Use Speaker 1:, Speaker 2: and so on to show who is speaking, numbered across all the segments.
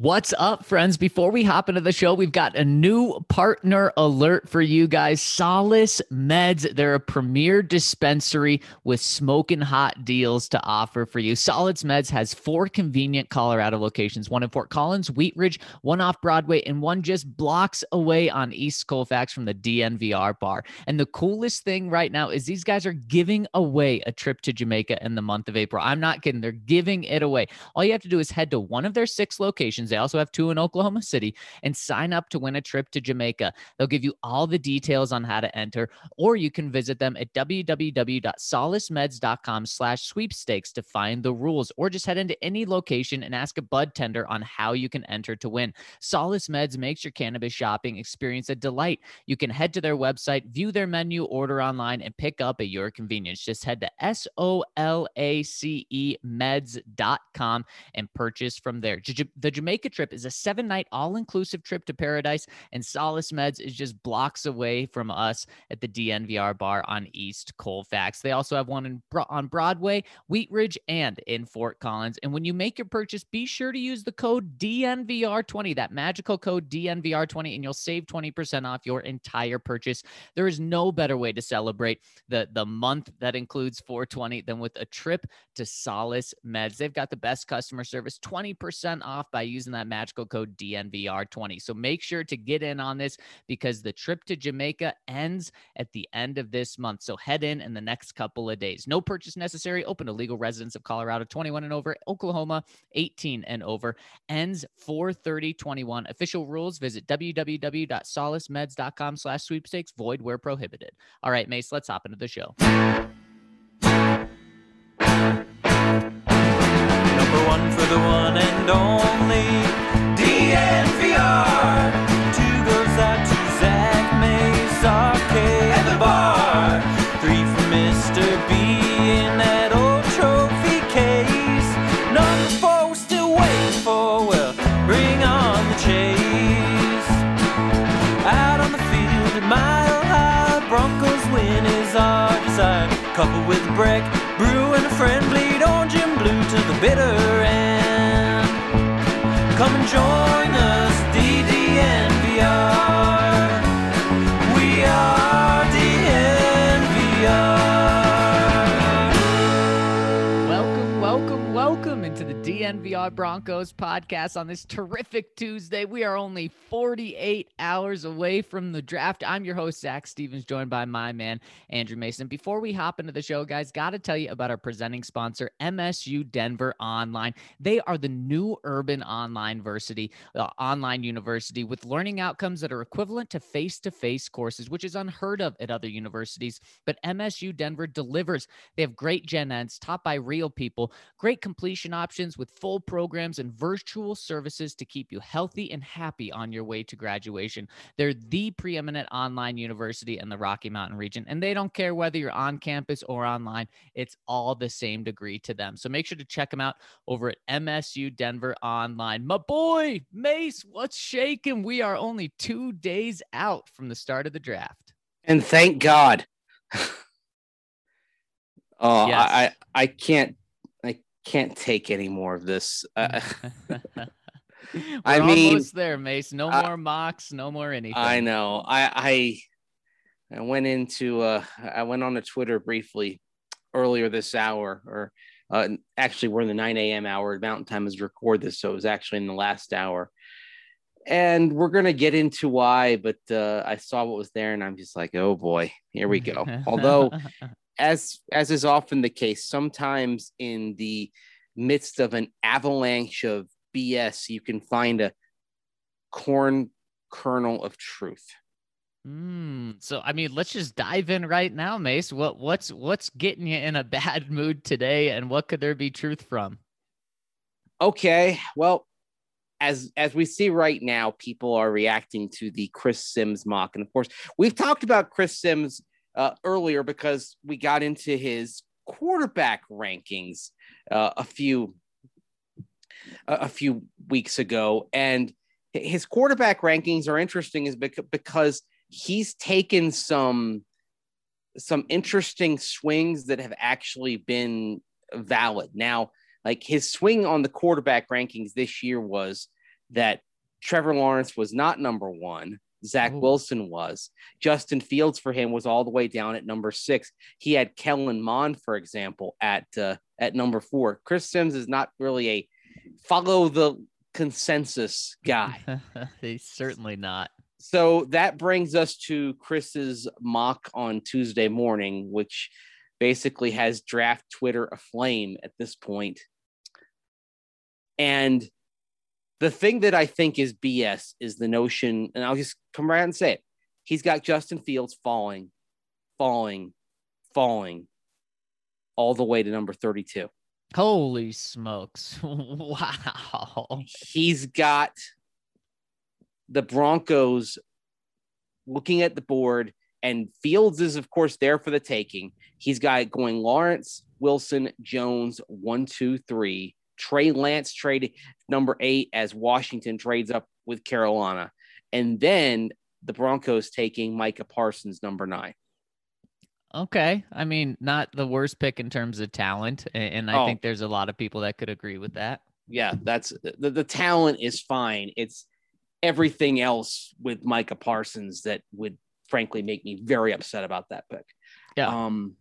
Speaker 1: What's up, friends? Before we hop into the show, we've got a new partner alert for you guys Solace Meds. They're a premier dispensary with smoking hot deals to offer for you. Solace Meds has four convenient Colorado locations one in Fort Collins, Wheat Ridge, one off Broadway, and one just blocks away on East Colfax from the DNVR bar. And the coolest thing right now is these guys are giving away a trip to Jamaica in the month of April. I'm not kidding. They're giving it away. All you have to do is head to one of their six locations they also have two in Oklahoma City and sign up to win a trip to Jamaica. They'll give you all the details on how to enter, or you can visit them at www.solacemeds.com slash sweepstakes to find the rules, or just head into any location and ask a bud tender on how you can enter to win. Solace Meds makes your cannabis shopping experience a delight. You can head to their website, view their menu, order online, and pick up at your convenience. Just head to S O L A C E meds.com and purchase from there. The Jamaica Jamaica trip is a seven night all inclusive trip to paradise, and Solace Meds is just blocks away from us at the DNVR bar on East Colfax. They also have one in, on Broadway, Wheat Ridge, and in Fort Collins. And when you make your purchase, be sure to use the code DNVR20, that magical code DNVR20, and you'll save 20% off your entire purchase. There is no better way to celebrate the, the month that includes 420 than with a trip to Solace Meds. They've got the best customer service, 20% off by using using that magical code DNVR20. So make sure to get in on this because the trip to Jamaica ends at the end of this month. So head in in the next couple of days. No purchase necessary. Open to legal residents of Colorado 21 and over, Oklahoma 18 and over. Ends 43021. Official rules visit www.solacemeds.com slash sweepstakes. Void where prohibited. All right, Mace, let's hop into the show.
Speaker 2: One for the one and only DNVR. Two goes out to Zach Mace, Arcade, and the bar. Three for Mr. B in that old trophy case. Number four we're still waiting for. Well, bring on the chase. Out on the field at Mile High, Broncos win is our desire. Couple with Breck, Brew and a friend bleed orange and blue to the bitter. Come DNVR
Speaker 1: Broncos podcast on this terrific Tuesday. We are only 48 hours away from the draft. I'm your host, Zach Stevens, joined by my man, Andrew Mason. Before we hop into the show, guys, got to tell you about our presenting sponsor, MSU Denver Online. They are the new urban online university, uh, online university with learning outcomes that are equivalent to face-to-face courses, which is unheard of at other universities. But MSU Denver delivers. They have great gen eds taught by real people, great completion options with full programs and virtual services to keep you healthy and happy on your way to graduation. They're the preeminent online university in the Rocky Mountain region, and they don't care whether you're on campus or online. It's all the same degree to them. So make sure to check them out over at MSU Denver Online. My boy, Mace, what's shaking? We are only two days out from the start of the draft.
Speaker 3: And thank God. oh,
Speaker 1: Yes.
Speaker 3: I I can't can't take any more of this. Uh,
Speaker 1: We're
Speaker 3: I mean,
Speaker 1: almost there, Mace. No
Speaker 3: I-
Speaker 1: more mocks, no more anything.
Speaker 3: I know. I I I went into uh I went on to Twitter briefly earlier this hour, or uh, actually we're in the 9 a.m. hour. Mountain time is record this, so it was actually in the last hour. And we're gonna get into why, but uh, I saw what was there, and I'm just like, oh boy, here we go. Although as as is often the case, sometimes in the midst of an avalanche of BS, you can find a corn kernel of truth.
Speaker 1: Mm, so I mean, let's just dive in right now, Mace. What what's what's getting you in a bad mood today, and what could there be truth from?
Speaker 3: Okay, well, as as we see right now, people are reacting to the Chris Sims mock, and of course, we've talked about Chris Sims uh, earlier because we got into his quarterback rankings uh, a few a few weeks ago, and his quarterback rankings are interesting, is bec- because he's taken some some interesting swings that have actually been valid. Now, like his swing on the quarterback rankings this year was that Trevor Lawrence was not number one. Zach
Speaker 1: Ooh.
Speaker 3: Wilson was. Justin Fields for him was all the way down at number six. He had Kellen Mond, for example, at uh, at number four. Chris Sims is not really a follow the consensus guy.
Speaker 1: He's certainly not.
Speaker 3: so that brings us to Chris's mock on Tuesday morning, which basically has draft Twitter aflame at this point. And the thing that I think is BS is the notion, and I'll just come right and say it. He's got Justin Fields falling, falling, falling all the way to number 32.
Speaker 1: Holy smokes. wow.
Speaker 3: He's got the Broncos looking at the board, and Fields is, of course, there for the taking. He's got going Lawrence, Wilson, Jones, one, two, three. Trey Lance traded number eight as Washington trades up with Carolina. And then the Broncos taking Micah Parsons, number nine.
Speaker 1: Okay. I mean, not the worst pick in terms of talent. And I
Speaker 3: Oh.
Speaker 1: think there's a lot of people that could agree with that.
Speaker 3: Yeah, that's the, the talent is fine. It's everything else with Micah Parsons that would frankly make me very upset about that pick.
Speaker 1: Yeah.
Speaker 3: Um,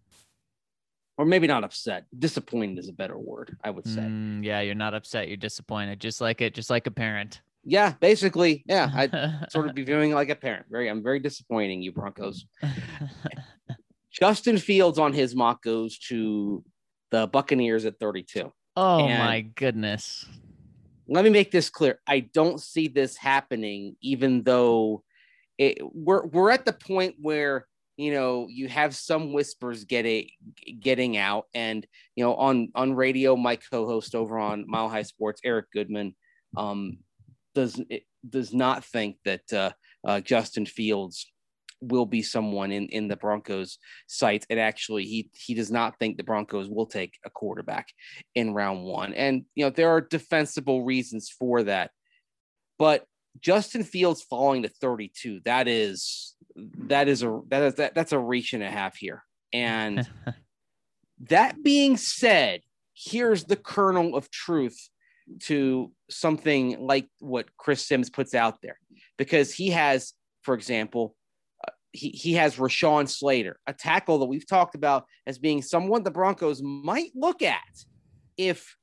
Speaker 3: or maybe not upset. Disappointed is a better word, I would say.
Speaker 1: Mm, yeah, you're not upset. You're disappointed. Just like it, just like a parent.
Speaker 3: Yeah, basically. Yeah, I'd sort of be viewing like a parent. Very, I'm very disappointing you, Broncos. Justin Fields on his mock goes to the Buccaneers at 32.
Speaker 1: oh
Speaker 3: And-
Speaker 1: my goodness.
Speaker 3: Let me make this clear. I don't see this happening, even though it, we're we're at the point where you know you have some whispers getting getting out, and you know on on radio, my co-host over on Mile High Sports, Eric Goodman, um, does does not think that uh, uh, Justin Fields will be someone in in the Broncos sights, and actually he he does not think the Broncos will take a quarterback in round one, and you know there are defensible reasons for that, but Justin Fields falling to 32 that is that is a that is that that's a reach and a half here, and that being said, here's the kernel of truth to something like what Chris Sims puts out there, because he has, for example, uh, he, he has Rashawn Slater, a tackle that we've talked about as being someone the Broncos might look at if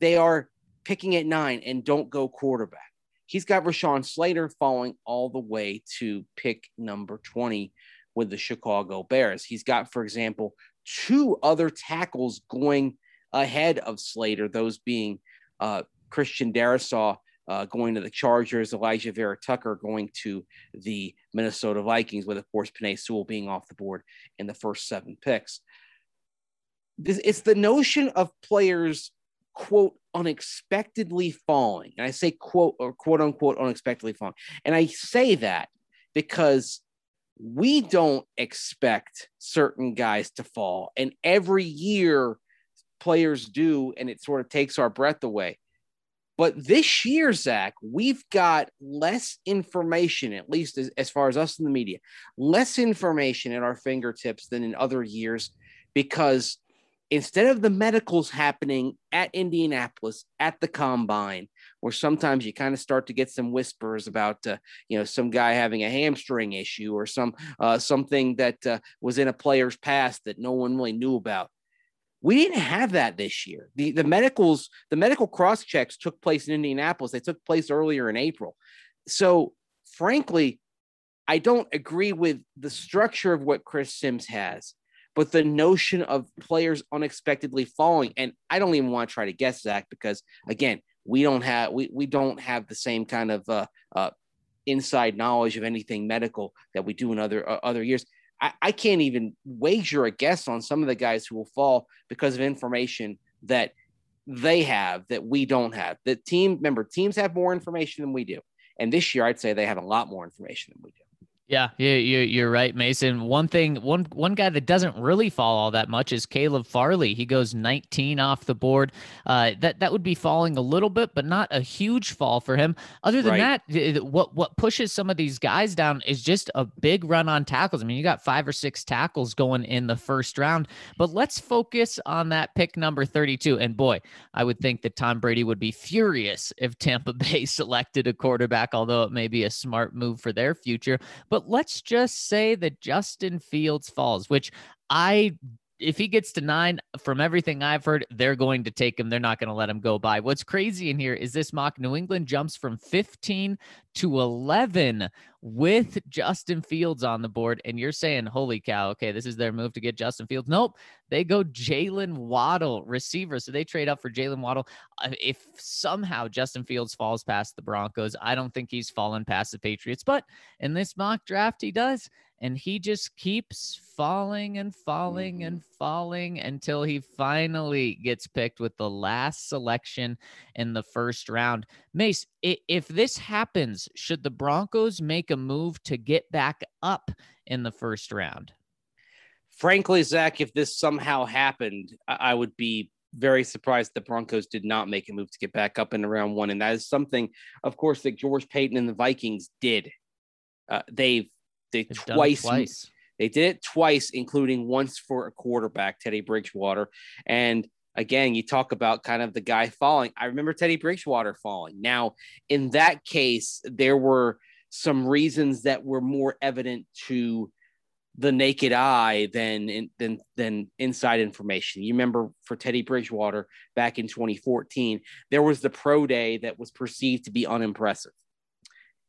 Speaker 3: they are picking at nine and don't go quarterback. He's got Rashawn Slater falling all the way to pick number 20 with the Chicago Bears. He's got, for example, two other tackles going ahead of Slater, those being uh, Christian Darrisaw uh, going to the Chargers, Alijah Vera-Tucker going to the Minnesota Vikings, with, of course, Penei Sewell being off the board in the first seven picks. This, it's the notion of players, quote, unexpectedly falling. And I say quote or quote unquote unexpectedly falling. And I say that because we don't expect certain guys to fall. And every year, players do, and it sort of takes our breath away. But this year, Zach, we've got less information, at least as, as far as us in the media, less information at our fingertips than in other years because instead of the medicals happening at Indianapolis at the combine, where sometimes you kind of start to get some whispers about, uh, you know, some guy having a hamstring issue or some uh, something that uh, was in a player's past that no one really knew about. We didn't have that this year. The the medicals, the medical cross checks took place in Indianapolis. They took place earlier in April. So, frankly, I don't agree with the structure of what Chris Sims has, but the notion of players unexpectedly falling, and I don't even want to try to guess Zach because again, we don't have we we don't have the same kind of uh, uh, inside knowledge of anything medical that we do in other uh, other years. I, I can't even wager a guess on some of the guys who will fall because of information that they have that we don't have. The team, remember, teams have more information than we do. And this year, I'd say they have a lot more information than we do.
Speaker 1: Yeah, you, you, you're right, Mason. One thing, one one guy that doesn't really fall all that much is Caleb Farley. He goes 19 off the board. Uh, that that would be falling a little bit, but not a huge fall for him. Other than
Speaker 3: Right.
Speaker 1: that, what what pushes some of these guys down is just a big run on tackles. I mean, you got five or six tackles going in the first round. But let's focus on that pick number 32. And boy, I would think that Tom Brady would be furious if Tampa Bay selected a quarterback, although it may be a smart move for their future. But let's just say that Justin Fields falls, which I if he gets to nine, from everything I've heard, they're going to take him. They're not going to let him go by. What's crazy in here is this mock New England jumps from 15 to 11 with Justin Fields on the board. And you're saying, holy cow, okay, this is their move to get Justin Fields. Nope. They go Jaylen Waddle, receiver. So they trade up for Jaylen Waddle. Uh, If somehow Justin Fields falls past the Broncos, I don't think he's fallen past the Patriots. But in this mock draft, he does and he just keeps falling and falling and falling until he finally gets picked with the last selection in the first round. Mace, if this happens, should the Broncos make a move to get back up in the first round?
Speaker 3: Frankly, Zach, if this somehow happened, I, I would be very surprised the Broncos did not make a move to get back up in round one. And that is something, of course, that George Paton and the Vikings did. Uh, they've they
Speaker 1: They've
Speaker 3: twice
Speaker 1: twice.
Speaker 3: They did it twice, including once for a quarterback, Teddy Bridgewater. And again, you talk about kind of the guy falling. I remember Teddy Bridgewater falling. Now, in that case, there were some reasons that were more evident to the naked eye than than than inside information. You remember for Teddy Bridgewater back in 2014, there was the pro day that was perceived to be unimpressive.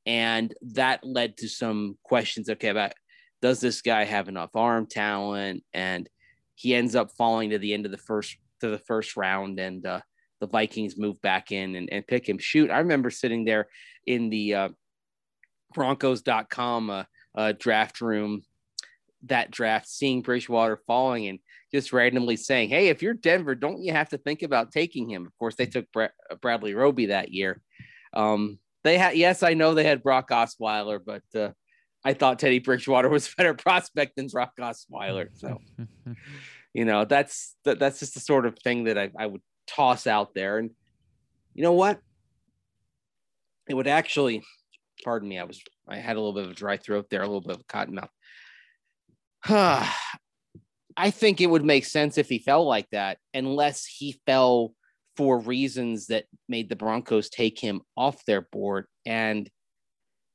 Speaker 3: And that led to some questions okay about does this guy have enough arm talent? And he ends up falling to the end of the first to the first round, and uh, the Vikings move back in and, and pick him. Shoot, I remember sitting there in the uh, Broncos.com uh, uh, draft room that draft, seeing Bridgewater falling and just randomly saying, "Hey, if you're Denver, don't you have to think about taking him?" Of course, they took Bra- Bradley Roby that year. Um, they had, yes, I know they had Brock Osweiler, but uh, I thought Teddy Bridgewater was a better prospect than Brock Osweiler. So, you know, that's that, that's just the sort of thing that I, I would toss out there. And you know what? It would actually, pardon me, I was I had a little bit of a dry throat there, a little bit of a cotton mouth. I think it would make sense if he fell like that, unless he fell for reasons that made the Broncos take him off their board. And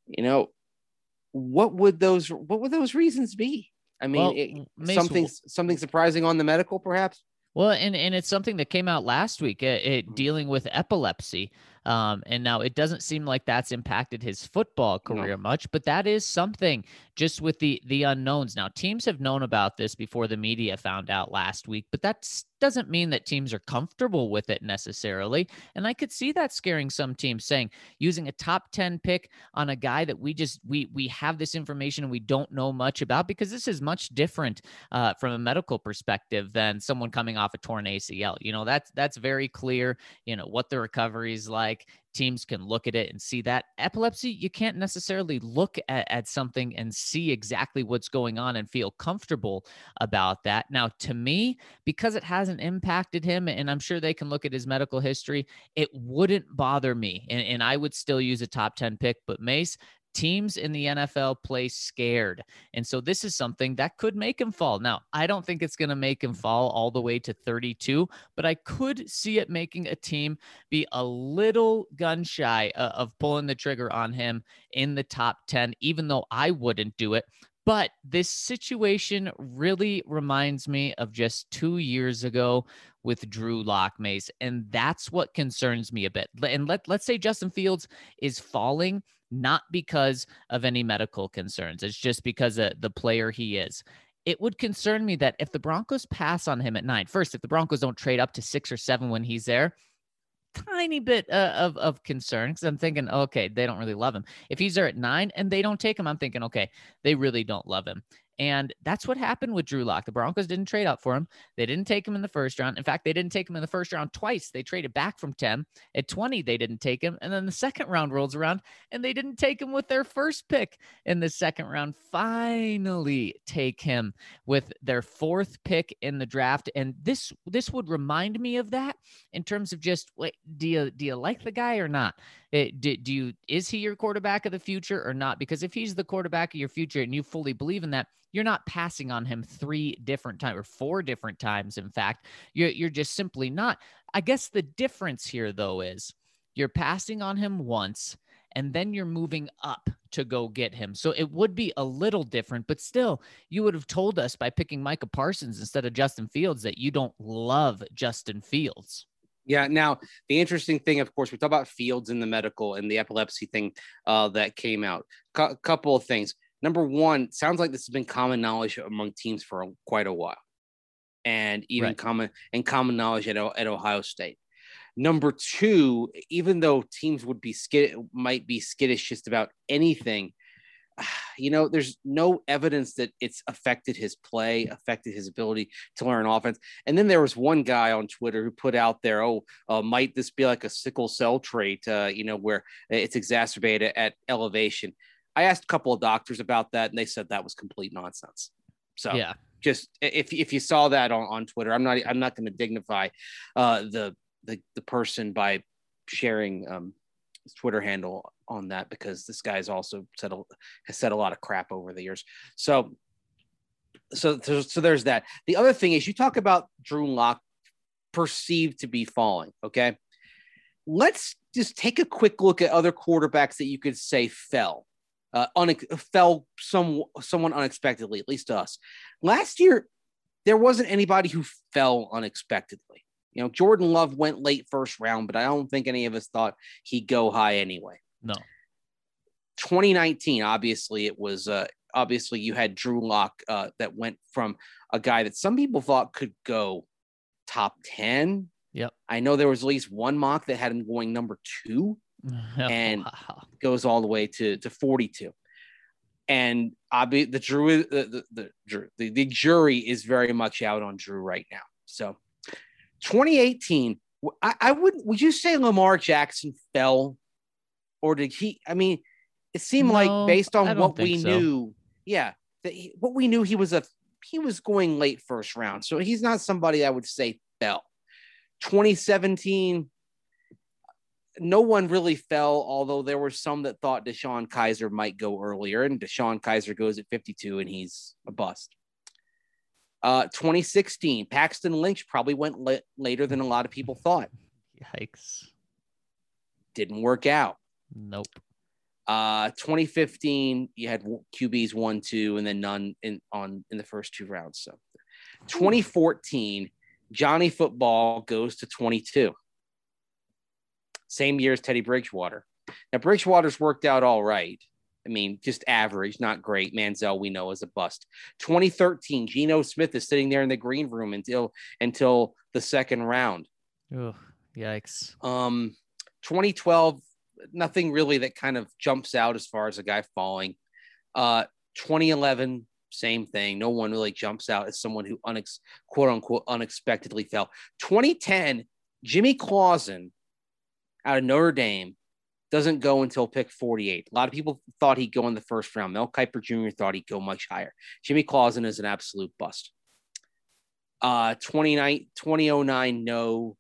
Speaker 3: you know, what would those what would those reasons be? I mean,
Speaker 1: Well,
Speaker 3: it-
Speaker 1: Mace,
Speaker 3: something something surprising on the medical, perhaps.
Speaker 1: Well, and and it's something that came out last week. It,
Speaker 3: Mm-hmm.
Speaker 1: it dealing with epilepsy, um, and now it doesn't seem like that's impacted his football
Speaker 3: No.
Speaker 1: career much. But that is something just with the the unknowns. Now teams have known about this before the media found out last week, but that doesn't mean that teams are comfortable with it necessarily. And I could see that scaring some teams, saying using a top ten pick on a guy that we just we we have this information and we don't know much about because this is much different uh, from a medical perspective than someone coming off a torn ACL. You know, that's that's very clear. You know what the recovery is like. Teams can look at it and see that epilepsy. You can't necessarily look at, at something and see exactly what's going on and feel comfortable about that. Now, to me, because it hasn't impacted him, and I'm sure they can look at his medical history, it wouldn't bother me, and, and I would still use a top ten pick. But Mace, teams in the NFL play scared. And so this is something that could make him fall. Now, I don't think it's going to make him fall all the way to 32, but I could see it making a team be a little gun shy uh, of pulling the trigger on him in the top 10, even though I wouldn't do it. But this situation really reminds me of just two years ago with Drew Lock Mace. And that's what concerns me a bit. And let, let's say Justin Fields is falling not because of any medical concerns. It's just because of the player he is. It would concern me that if the Broncos pass on him at nine, first, if the Broncos don't trade up to six or seven when he's there, tiny bit uh, of, of concern because I'm thinking, okay, they don't really love him. If he's there at nine and they don't take him, I'm thinking, okay, they really don't love him. And that's what happened with Drew Lock. The Broncos didn't trade up for him. They didn't take him in the first round. In fact, they didn't take him in the first round twice. They traded back from 10. At 20, they didn't take him. And then the second round rolls around and they didn't take him with their first pick in the second round. Finally take him with their fourth pick in the draft. And this this would remind me of that in terms of just wait, do you do you like the guy or not? Eh, it, do, do you is he your quarterback of the future or not? Because if he's the quarterback of your future and you fully believe in that, you're not passing on him three different times or four different times. In fact, you're you're just simply not. I guess the difference here though is you're passing on him once and then you're moving up to go get him. So it would be a little different, but still, you would have told us by picking Micah Parsons instead of Justin Fields that you don't love Justin Fields.
Speaker 3: Yeah. Now, the interesting thing, of course, we talk about Fields in the medical and the epilepsy thing uh, that came out. A couple of things. Number one, sounds like this has been common knowledge among teams for a, quite a while, and even right. common and common knowledge at, at Ohio State. Number two, even though teams would be skid might be skittish just about anything, you know, there's no evidence that it's affected his play, affected his ability to learn offense. And then there was one guy on Twitter who put out there, "Oh, uh, might this be like a sickle cell trait? Uh, you know, where it's exacerbated at elevation." I asked a couple of doctors about that, and they said that was complete nonsense. So yeah, just if if you saw that on, on Twitter, I'm not I'm not going to dignify uh, the the the person by sharing um, Twitter handle on that because this guy's also said a, has said a lot of crap over the years. So, so, so, so there's that. The other thing is you talk about Drew Lock perceived to be falling. Okay, let's just take a quick look at other quarterbacks that you could say fell. Uh, un- fell some someone unexpectedly, at least to us. Last year, there wasn't anybody who fell unexpectedly. You know, Jordan Love went late first round, but I don't think any of us thought he'd go high anyway.
Speaker 1: No.
Speaker 3: 2019, obviously, it was uh, obviously you had Drew Lock uh, that went from a guy that some people thought could go top 10.
Speaker 1: Yep.
Speaker 3: I know there was at least one mock that had him going number two and wow. goes all the way to, to 42. And obviously, the Drew, the, the, the, the, the jury is very much out on Drew right now. So 2018, I, I would would you say Lamar Jackson fell, or did he? I mean, it seemed no, like based on what we so. knew, yeah, that he, what we knew he was a he was going late first round, so he's not somebody I would say fell. 2017, no one really fell, although there were some that thought DeShone Kizer might go earlier, and DeShone Kizer goes at 52 and he's a bust. Uh, 2016, Paxton Lynch probably went la- later than a lot of people thought.
Speaker 1: Yikes.
Speaker 3: Didn't work out.
Speaker 1: Nope.
Speaker 3: Uh, 2015, you had QBs one, two, and then none in on in the first two rounds. So 2014, Johnny Football goes to 22. Same year as Teddy Bridgewater. Now Bridgewater's worked out all right. I mean, just average, not great. Manziel, we know, is a bust. 2013, Geno Smith is sitting there in the green room until until the second round.
Speaker 1: Oh, yikes.
Speaker 3: Um, 2012, nothing really that kind of jumps out as far as a guy falling. Uh, 2011, same thing. No one really jumps out as someone who unex- quote unquote unexpectedly fell. 2010, Jimmy Clausen out of Notre Dame doesn't go until pick 48. A lot of people thought he'd go in the first round. Mel Kiper Jr. thought he'd go much higher. Jimmy Clausen is an absolute bust. Uh, 29, 2009, no.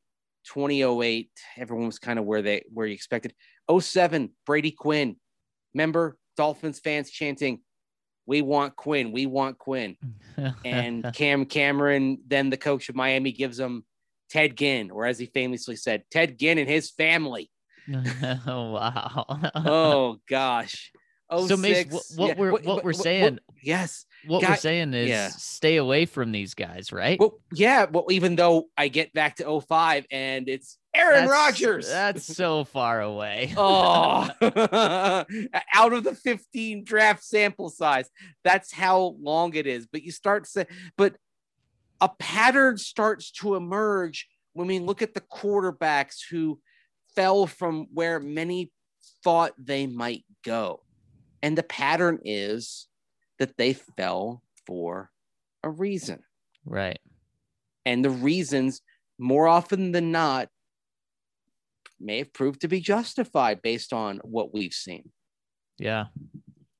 Speaker 3: 2008, everyone was kind of where they where you expected. 07, Brady Quinn. Remember Dolphins fans chanting, "We want Quinn, we want Quinn." and Cam Cameron, then the coach of Miami gives him Ted Ginn, or as he famously said, Ted Ginn and his family.
Speaker 1: Oh wow.
Speaker 3: oh gosh.
Speaker 1: Oh, so Mace, what, what yeah. we're what, what, we're saying,
Speaker 3: yes,
Speaker 1: what we're saying is yeah. stay away from these guys, right?
Speaker 3: Well, yeah. Well, even though I get back to 05 and it's Aaron Rodgers,
Speaker 1: that's so far away.
Speaker 3: oh, out of the 15 draft sample size, that's how long it is. But you start to, but a pattern starts to emerge when we look at the quarterbacks who fell from where many thought they might go. And the pattern is that they fell for a reason.
Speaker 1: Right.
Speaker 3: And the reasons, more often than not, may have proved to be justified based on what we've seen.
Speaker 1: Yeah.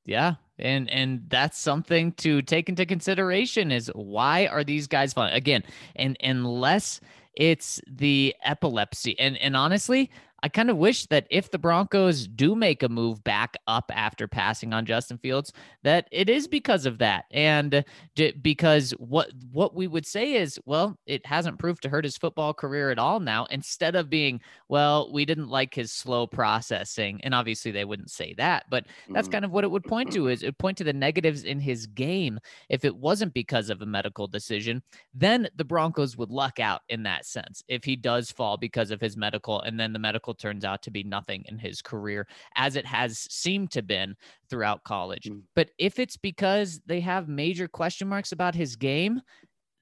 Speaker 1: Yeah. And and that's something to take into consideration is why are these guys fun? Again, and unless it's the epilepsy. And and honestly, I kind of wish that if the Broncos do make a move back up after passing on Justin Fields, that it is because of that, and because what what we would say is, well, it hasn't proved to hurt his football career at all. Now, instead of being, well, we didn't like his slow processing, and obviously they wouldn't say that, but that's mm. kind of what it would point to is it point to the negatives in his game. If it wasn't because of a medical decision, then the Broncos would luck out in that sense. If he does fall because of his medical, and then the medical turns out to be nothing in his career, as it has seemed to been throughout college. Mm. But if it's because they have major question marks about his game,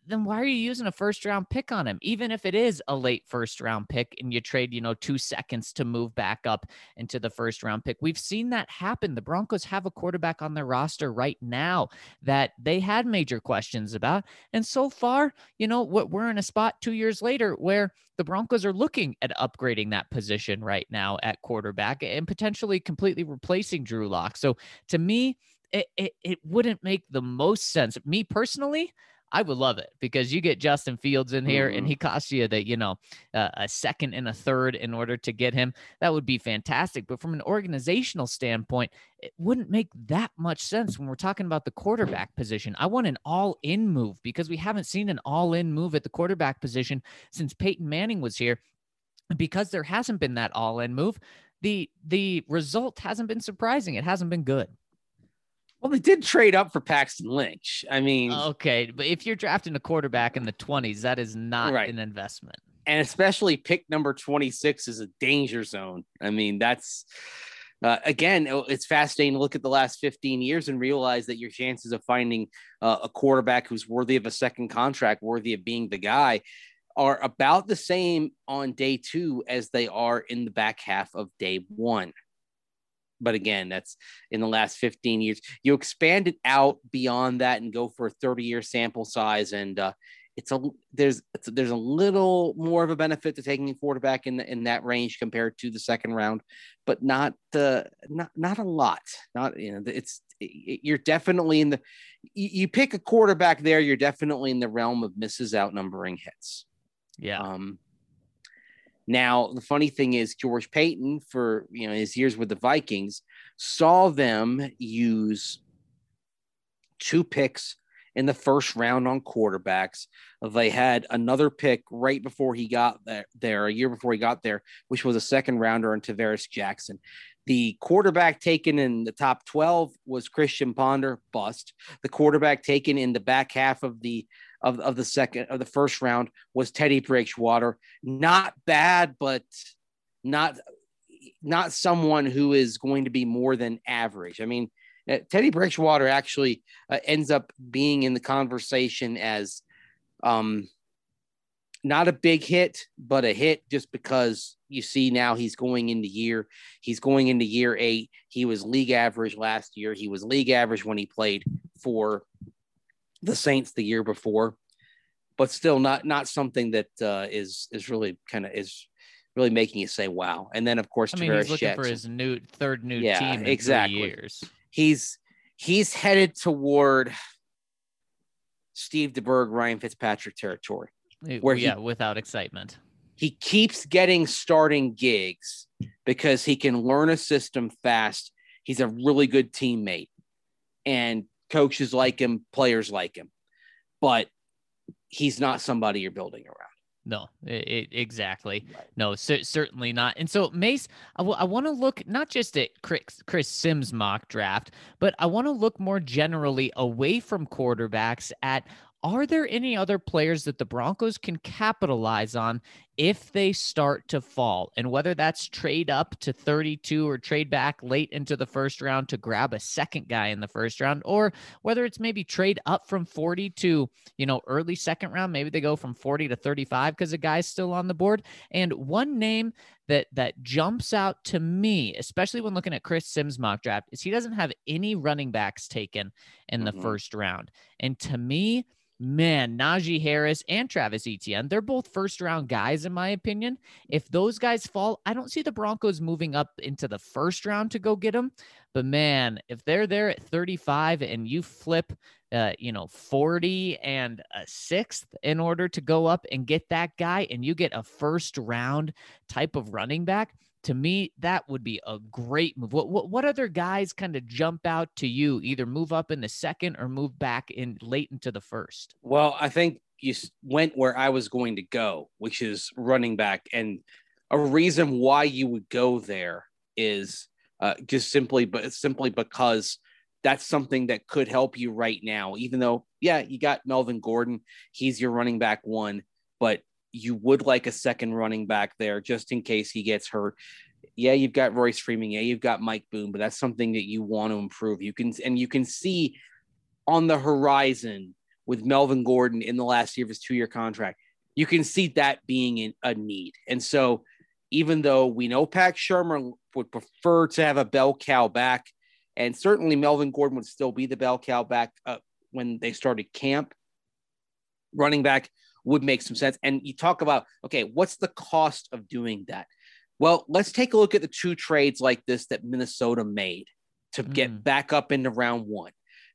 Speaker 1: then why are you using a first round pick on him? Even if it is a late first round pick and you trade, you know, two seconds to move back up into the first round pick. We've seen that happen. The Broncos have a quarterback on their roster right now that they had major questions about. And so far, you know, what we're in a spot two years later where the Broncos are looking at upgrading that position right now at quarterback and potentially completely replacing Drew Lock. So to me, it, it, it wouldn't make the most sense. Me personally, I would love it because you get Justin Fields in here mm-hmm. and he costs you that, you know, uh, a second and a third in order to get him. That would be fantastic. But from an organizational standpoint, it wouldn't make that much sense when we're talking about the quarterback position. I want an all in move because we haven't seen an all in move at the quarterback position since Peyton Manning was here. Because there hasn't been that all in move, the the result hasn't been surprising. It hasn't been good.
Speaker 3: Well, they did trade up for Paxton Lynch. I mean,
Speaker 1: okay, but if you're drafting a quarterback in the 20s, that is not right. an investment.
Speaker 3: And especially pick number 26 is a danger zone. I mean, that's uh, again, oh, it's fascinating to look at the last 15 years and realize that your chances of finding uh, a quarterback who's worthy of a second contract, worthy of being the guy, are about the same on day two as they are in the back half of day one but again, that's in the last 15 years. You expand it out beyond that and go for a 30 year sample size. And uh, it's a there's it's, there's a little more of a benefit to taking a quarterback in the, in that range compared to the second round, but not the not not a lot. Not you know it's you're definitely in the you pick a quarterback there. You're definitely in the realm of misses outnumbering hits.
Speaker 1: Yeah.
Speaker 3: Um, now, the funny thing is, George Paton, for you know his years with the Vikings, saw them use two picks in the first round on quarterbacks. They had another pick right before he got there, there a year before he got there, which was a second rounder on Tarvaris Jackson. The quarterback taken in the top 12 was Christian Ponder, bust. The quarterback taken in the back half of the of, of the second of the first round was Teddy Bridgewater. Not bad, but not not someone who is going to be more than average. I mean, uh, Teddy Bridgewater actually uh, ends up being in the conversation as um, not a big hit, but a hit just because you see now he's going into year he's going into year eight. He was league average last year. He was league average when he played for the Saints the year before, but still not not something that uh, is is really kind of is really making you say wow. And then of course,
Speaker 1: I mean, he's looking Jackson. for his new third new yeah, team in exactly. years.
Speaker 3: He's he's headed toward Steve DeBerg, Ryan Fitzpatrick territory,
Speaker 1: where yeah, he, without excitement,
Speaker 3: he keeps getting starting gigs because he can learn a system fast. He's a really good teammate, and coaches like him, players like him, but he's not somebody you're building around.
Speaker 1: No, it, it, exactly. Right. No, c- certainly not. And so, Mace, I, w- I want to look not just at Chris, Chris Sims mock draft, but I want to look more generally away from quarterbacks at are there any other players that the Broncos can capitalize on if they start to fall, and whether that's trade up to 32 or trade back late into the first round to grab a second guy in the first round, or whether it's maybe trade up from 40 to, you know, early second round, maybe they go from 40 to 35 because a guy's still on the board. And one name that that jumps out to me, especially when looking at Chris Sims mock draft, is he doesn't have any running backs taken in the mm-hmm. first round. And to me, man, Najee Harris and Travis Etienne, they're both first round guys, in my opinion. If those guys fall, I don't see the Broncos moving up into the first round to go get them. But man, if they're there at 35 and you flip, uh, you know, 40 and a sixth in order to go up and get that guy, and you get a first round type of running back, to me, that would be a great move. What what, what other guys kind of jump out to you? Either move up in the second or move back in late into the first.
Speaker 3: Well, I think you went where I was going to go, which is running back, and a reason why you would go there is uh, just simply, but simply because that's something that could help you right now. Even though, yeah, you got Melvin Gordon, he's your running back one, but you would like a second running back there just in case he gets hurt. Yeah, you've got Royce Freeman. Yeah, you've got Mike Boone, but that's something that you want to improve. You can and you can see on the horizon with Melvin Gordon in the last year of his two-year contract. You can see that being in a need. And so even though we know Pat Shurmur would prefer to have a bell cow back, and certainly Melvin Gordon would still be the bell cow back uh, when they started camp. Running back would make some sense. And you talk about, okay, what's the cost of doing that? Well, let's take a look at the two trades like this that Minnesota made to mm. get back up into round one.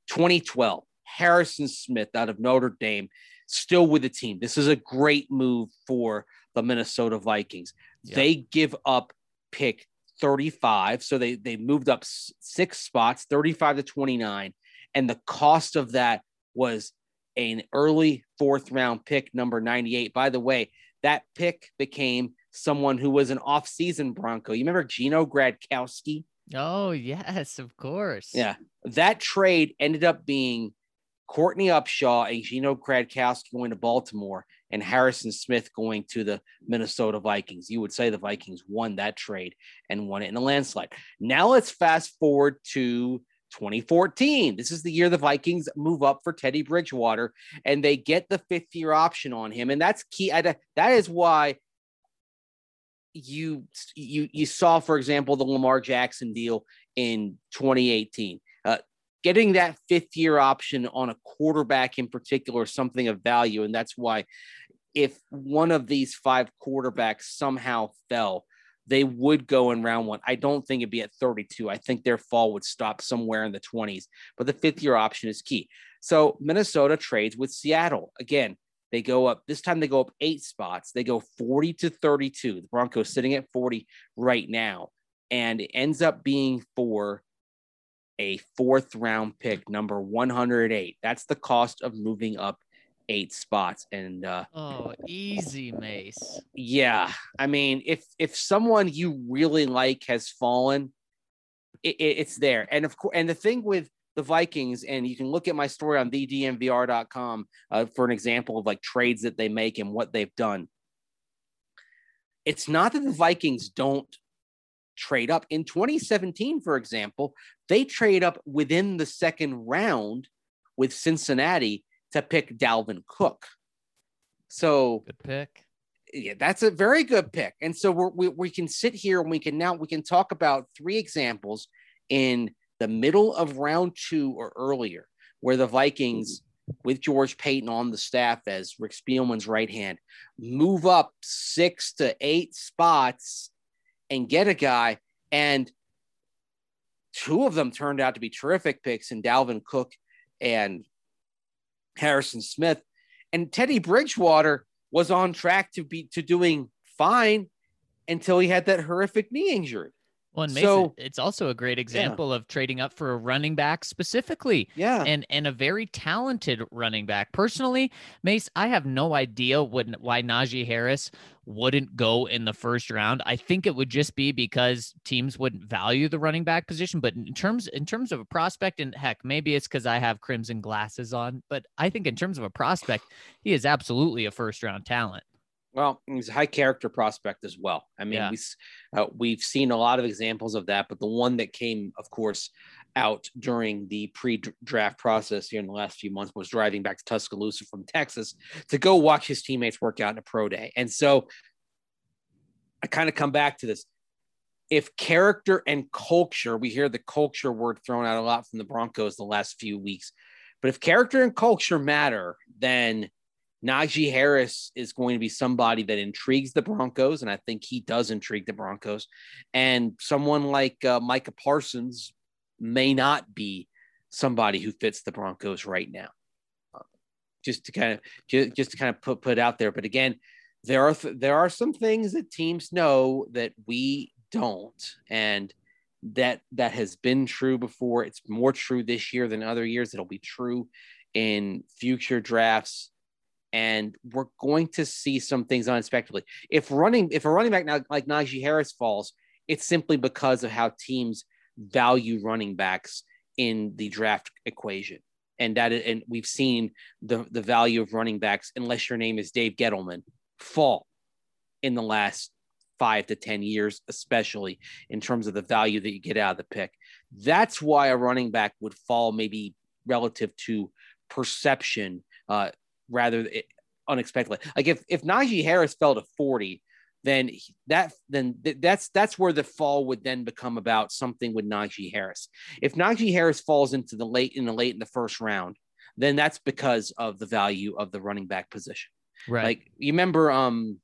Speaker 3: 2012, Harrison Smith out of Notre Dame, still with the team. This is a great move for the Minnesota Vikings. Yep. They give up pick 35. So they, they moved up six spots, 35 to 29. And the cost of that was an early fourth round pick, number 98. By the way, that pick became someone who was an off-season Bronco. You remember Gino Gradkowski?
Speaker 1: Oh, yes, of course.
Speaker 3: Yeah. That trade ended up being Courtney Upshaw and Gino Gradkowski going to Baltimore and Harrison Smith going to the Minnesota Vikings. You would say the Vikings won that trade and won it in a landslide. Now let's fast forward to 2014. This is the year the Vikings move up for Teddy Bridgewater and they get the fifth year option on him. And that's key. That is why you you you saw, for example, the Lamar Jackson deal in 2018. Uh, getting that fifth year option on a quarterback in particular is something of value. And that's why if one of these five quarterbacks somehow fell, they would go in round one. I don't think it'd be at 32. I think their fall would stop somewhere in the 20s, but the fifth year option is key. So Minnesota trades with Seattle. Again, they go up, this time they go up eight spots. They go 40 to 32. The Broncos sitting at 40 right now. And it ends up being for a fourth round pick, number 108. That's the cost of moving up eight spots. And uh
Speaker 1: oh easy mace.
Speaker 3: Yeah i mean if if someone you really like has fallen it, it, it's there. And of course and the thing with the vikings and you can look at my story on thednvr.com uh, for an example of like trades that they make and what they've done. It's not that the vikings don't trade up in 2017 for example they trade up within the second round with cincinnati to pick Dalvin Cook. So
Speaker 1: good pick.
Speaker 3: Yeah, that's a very good pick. And so we're, we we can sit here and we can now we can talk about three examples in the middle of round two or earlier where the Vikings with George Paton on the staff as Rick Spielman's right hand move up six to eight spots and get a guy and two of them turned out to be terrific picks in Dalvin Cook and Harrison Smith, and Teddy Bridgewater was on track to be to doing fine until he had that horrific knee injury.
Speaker 1: Well, and Mason, so, it's also a great example yeah. of trading up for a running back specifically.
Speaker 3: Yeah.
Speaker 1: And and a very talented running back. Personally, Mace, I have no idea when, why Najee Harris wouldn't go in the first round. I think it would just be because teams wouldn't value the running back position. But in terms in terms of a prospect, and heck, maybe it's because I have crimson glasses on, but I think in terms of a prospect, he is absolutely a first round talent.
Speaker 3: Well, he's a high character prospect as well. I mean,
Speaker 1: Yeah.
Speaker 3: we, uh, we've seen a lot of examples of that, but the one that came, of course, out during the pre-draft process here in the last few months was driving back to Tuscaloosa from Texas to go watch his teammates work out in a pro day. And so I kind of come back to this. If character and culture, we hear the culture word thrown out a lot from the Broncos the last few weeks, but if character and culture matter, then Najee Harris is going to be somebody that intrigues the Broncos, and I think he does intrigue the Broncos. And someone like uh, Micah Parsons may not be somebody who fits the Broncos right now. Just to kind of just, just to kind of put put out there, but again, there are th- there are some things that teams know that we don't, and that that has been true before. It's more true this year than other years. It'll be true in future drafts and we're going to see some things unexpectedly. If running, if a running back now like Najee Harris falls, it's simply because of how teams value running backs in the draft equation, and that and we've seen the the value of running backs, unless your name is Dave Gettleman, fall in the last five to ten years, especially in terms of the value that you get out of the pick. That's why a running back would fall maybe relative to perception. Uh, rather unexpectedly. Like if if Najee Harris fell to 40, then that then th- that's that's where the fall would then become about something with Najee Harris. If Najee Harris falls into the late in the late in the first round, then that's because of the value of the running back position.
Speaker 1: Right.
Speaker 3: Like you remember um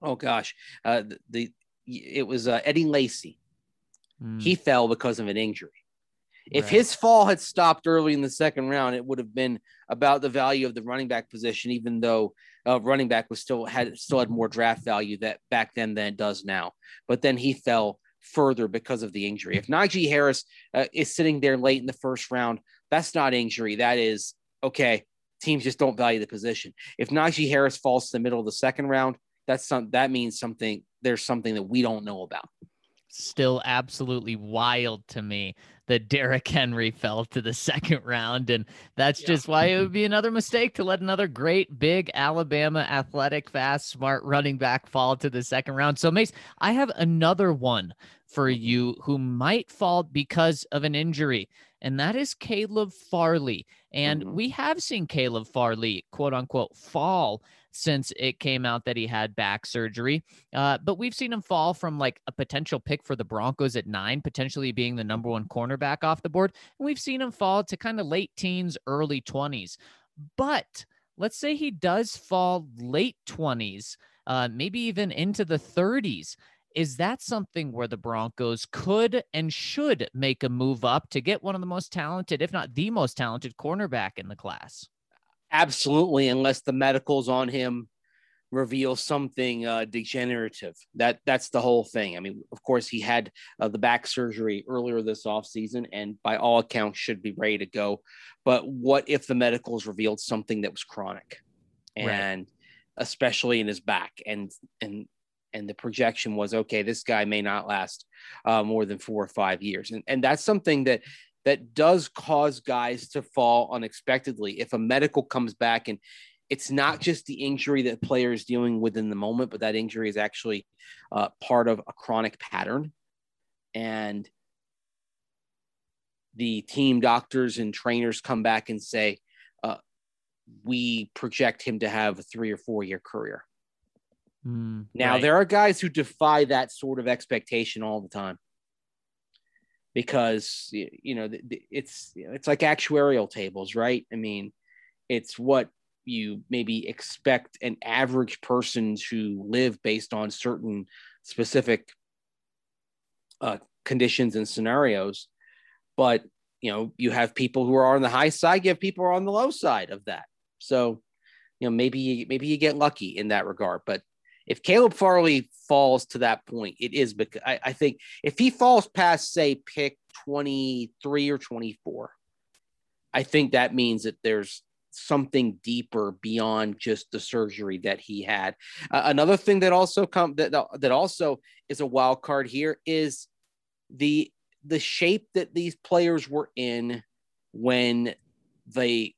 Speaker 3: oh gosh, uh the, the it was uh, Eddie Lacy.
Speaker 1: Mm,
Speaker 3: He fell because of an injury. If
Speaker 1: Right.
Speaker 3: his fall had stopped early in the second round, it would have been about the value of the running back position, even though uh, running back was still had still had more draft value that back then than it does now. But then he fell further because of the injury. If Najee Harris uh, is sitting there late in the first round, that's not injury. That is okay. Teams just don't value the position. If Najee Harris falls to the middle of the second round, that's some that means something. There's something that we don't know about.
Speaker 1: Still absolutely wild to me that Derrick Henry fell to the second round. And that's
Speaker 3: Yeah.
Speaker 1: just why it would be another mistake to let another great, big Alabama athletic, fast, smart running back fall to the second round. So, Mace, I have another one for you who might fall because of an injury, and that is Caleb Farley. And
Speaker 3: Mhm.
Speaker 1: we have seen Caleb Farley, quote unquote, fall since it came out that he had back surgery. Uh, but we've seen him fall from like a potential pick for the Broncos at nine, potentially being the number one cornerback off the board. And we've seen him fall to kind of late teens, early 20s. But let's say he does fall late 20s, uh, maybe even into the 30s. Is that something where the Broncos could and should make a move up to get one of the most talented, if not the most talented, cornerback in the class?
Speaker 3: absolutely unless the medicals on him reveal something uh, degenerative that that's the whole thing i mean of course he had uh, the back surgery earlier this offseason and by all accounts should be ready to go but what if the medicals revealed something that was chronic
Speaker 1: Right.
Speaker 3: and especially in his back and and and the projection was okay this guy may not last uh, more than four or five years. And, and that's something that that does cause guys to fall unexpectedly. If a medical comes back and it's not just the injury that player is dealing with in the moment but that injury is actually uh, part of a chronic pattern. And the team doctors and trainers come back and say uh, we project him to have a three or four year career
Speaker 1: Mm,
Speaker 3: now
Speaker 1: right.
Speaker 3: there are guys who defy that sort of expectation all the time because you know it's it's like actuarial tables, right? I mean, it's what you maybe expect an average person to live based on certain specific uh, conditions and scenarios, but you know you have people who are on the high side, you have people who are on the low side of that. So you know maybe maybe you get lucky in that regard, but if Caleb Farley falls to that point, it is because I, I think if he falls past, say, pick 23 or 24, I think that means that there's something deeper beyond just the surgery that he had. Uh, another thing that also come that that also is a wild card here is the the shape that these players were in when they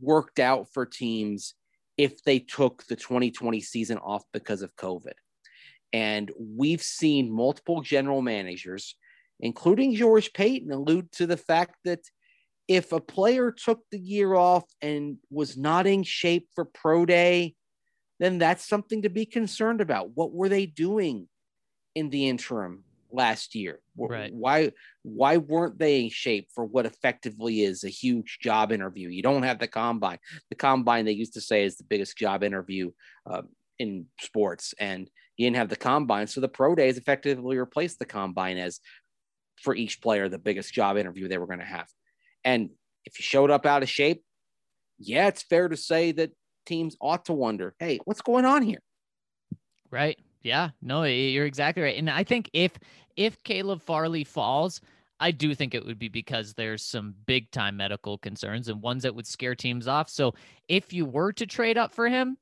Speaker 3: worked out for teams if they took the 2020 season off because of COVID. And we've seen multiple general managers, including George Paton, allude to the fact that if a player took the year off and was not in shape for pro day, then that's something to be concerned about. What were they doing in the interim last year?
Speaker 1: Right.
Speaker 3: Why why weren't they in shape for what effectively is a huge job interview? You don't have the combine. The combine they used to say is the biggest job interview uh, in sports, and you didn't have the combine, so the pro days effectively replaced the combine as for each player the biggest job interview they were going to have. And if you showed up out of shape, yeah, it's fair to say that teams ought to wonder, hey, what's going on here?
Speaker 1: Right. Yeah. No, you're exactly right. And I think if if Caleb Farley falls, I do think it would be because there's some big time medical concerns and ones that would scare teams off. So if you were to trade up for him,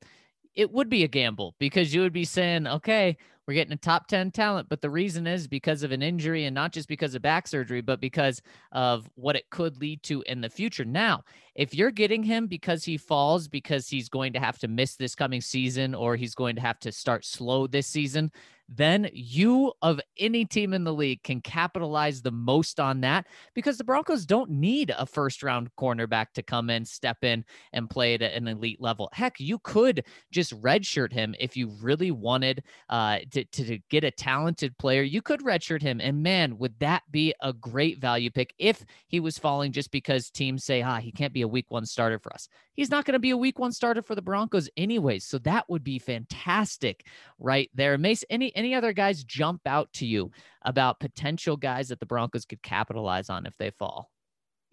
Speaker 1: it would be a gamble because you would be saying, okay, we're getting a top 10 talent. But the reason is because of an injury and not just because of back surgery, but because of what it could lead to in the future. Now, if you're getting him because he falls, because he's going to have to miss this coming season or he's going to have to start slow this season, then you of any team in the league can capitalize the most on that because the Broncos don't need a first round cornerback to come in, step in, and play at an elite level. Heck, you could just redshirt him if you really wanted uh, to, to, to get a talented player. You could redshirt him. And man, would that be a great value pick if he was falling just because teams say, ah, he can't be a week one starter for us. He's not going to be a week one starter for the Broncos anyways. So that would be fantastic right there. Mace, any any other guys jump out to you about potential guys that the Broncos could capitalize on if they fall?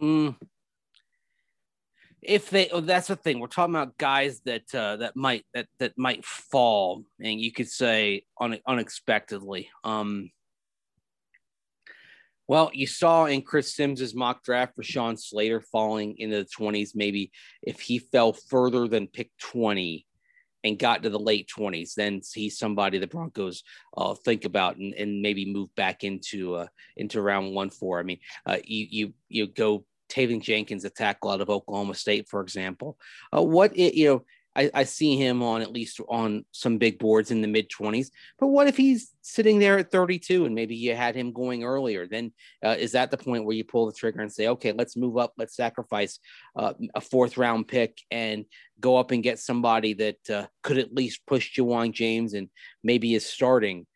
Speaker 3: Mm. If they, oh, that's the thing. We're talking about guys that uh, that might that that might fall, and you could say un, unexpectedly. Um, well, you saw in Chris Sims's mock draft for Sean Slater falling into the 20s. Maybe if he fell further than pick 20, and got to the late 20s, then he's somebody the Broncos uh, think about and, and maybe move back into uh, into round one for. I mean, uh, you you you go Teven Jenkins, a tackle out of Oklahoma State, for example. Uh, what it, you know, I, I see him on at least on some big boards in the mid 20s. But what if he's sitting there at 32 and maybe you had him going earlier? Then uh, is that the point where you pull the trigger and say, okay, let's move up, let's sacrifice uh, a fourth round pick and go up and get somebody that uh, could at least push Ja'Wuan James and maybe is starting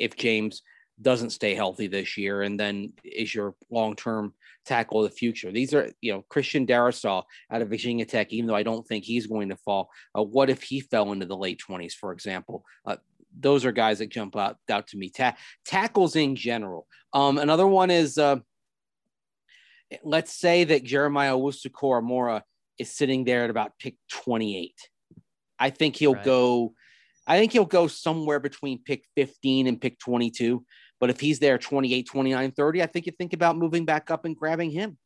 Speaker 3: if James doesn't stay healthy this year and then is your long term tackle of the future. These are, you know, Christian Darrisaw out of Virginia Tech, even though I don't think he's going to fall. Uh, what if he fell into the late 20s, for example? Uh, those are guys that jump out, out to me. Ta- tackles in general. Um, another one is uh, let's say that Jeremiah Owusu-Koramoah is sitting there at about pick 28. I think he'll right. go. I think he'll go somewhere between pick 15 and pick 22. But if he's there 28, 29, 30, I think you think about moving back up and grabbing him.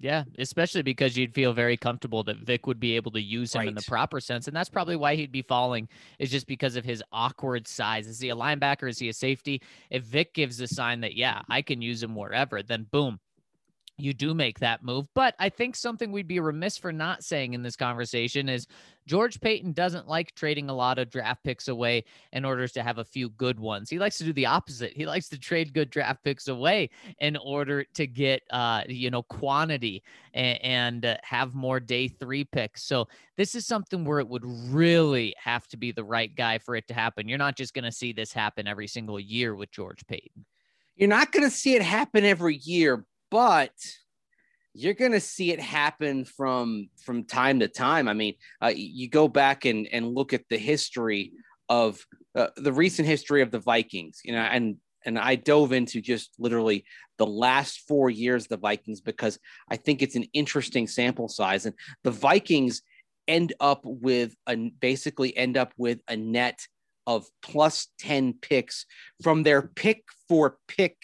Speaker 1: Yeah, especially because you'd feel very comfortable that Vic would be able to use him right. in the proper sense. And that's probably why he'd be falling, is just because of his awkward size. Is he a linebacker? Is he a safety? If Vic gives a sign that, yeah, I can use him wherever, then boom, you do make that move. But I think something we'd be remiss for not saying in this conversation is George Paton doesn't like trading a lot of draft picks away in order to have a few good ones. He likes to do the opposite. He likes to trade good draft picks away in order to get, uh, you know, quantity and, and uh, have more day three picks. So this is something where it would really have to be the right guy for it to happen. You're not just going to see this happen every single year with George Paton.
Speaker 3: You're not going to see it happen every year, but you're going to see it happen from from time to time. I mean, uh, you go back and and look at the history of uh, the recent history of the Vikings, you know, and and I dove into just literally the last four years of the Vikings because I think it's an interesting sample size, and the Vikings end up with a basically end up with a net of plus 10 picks from their pick for pick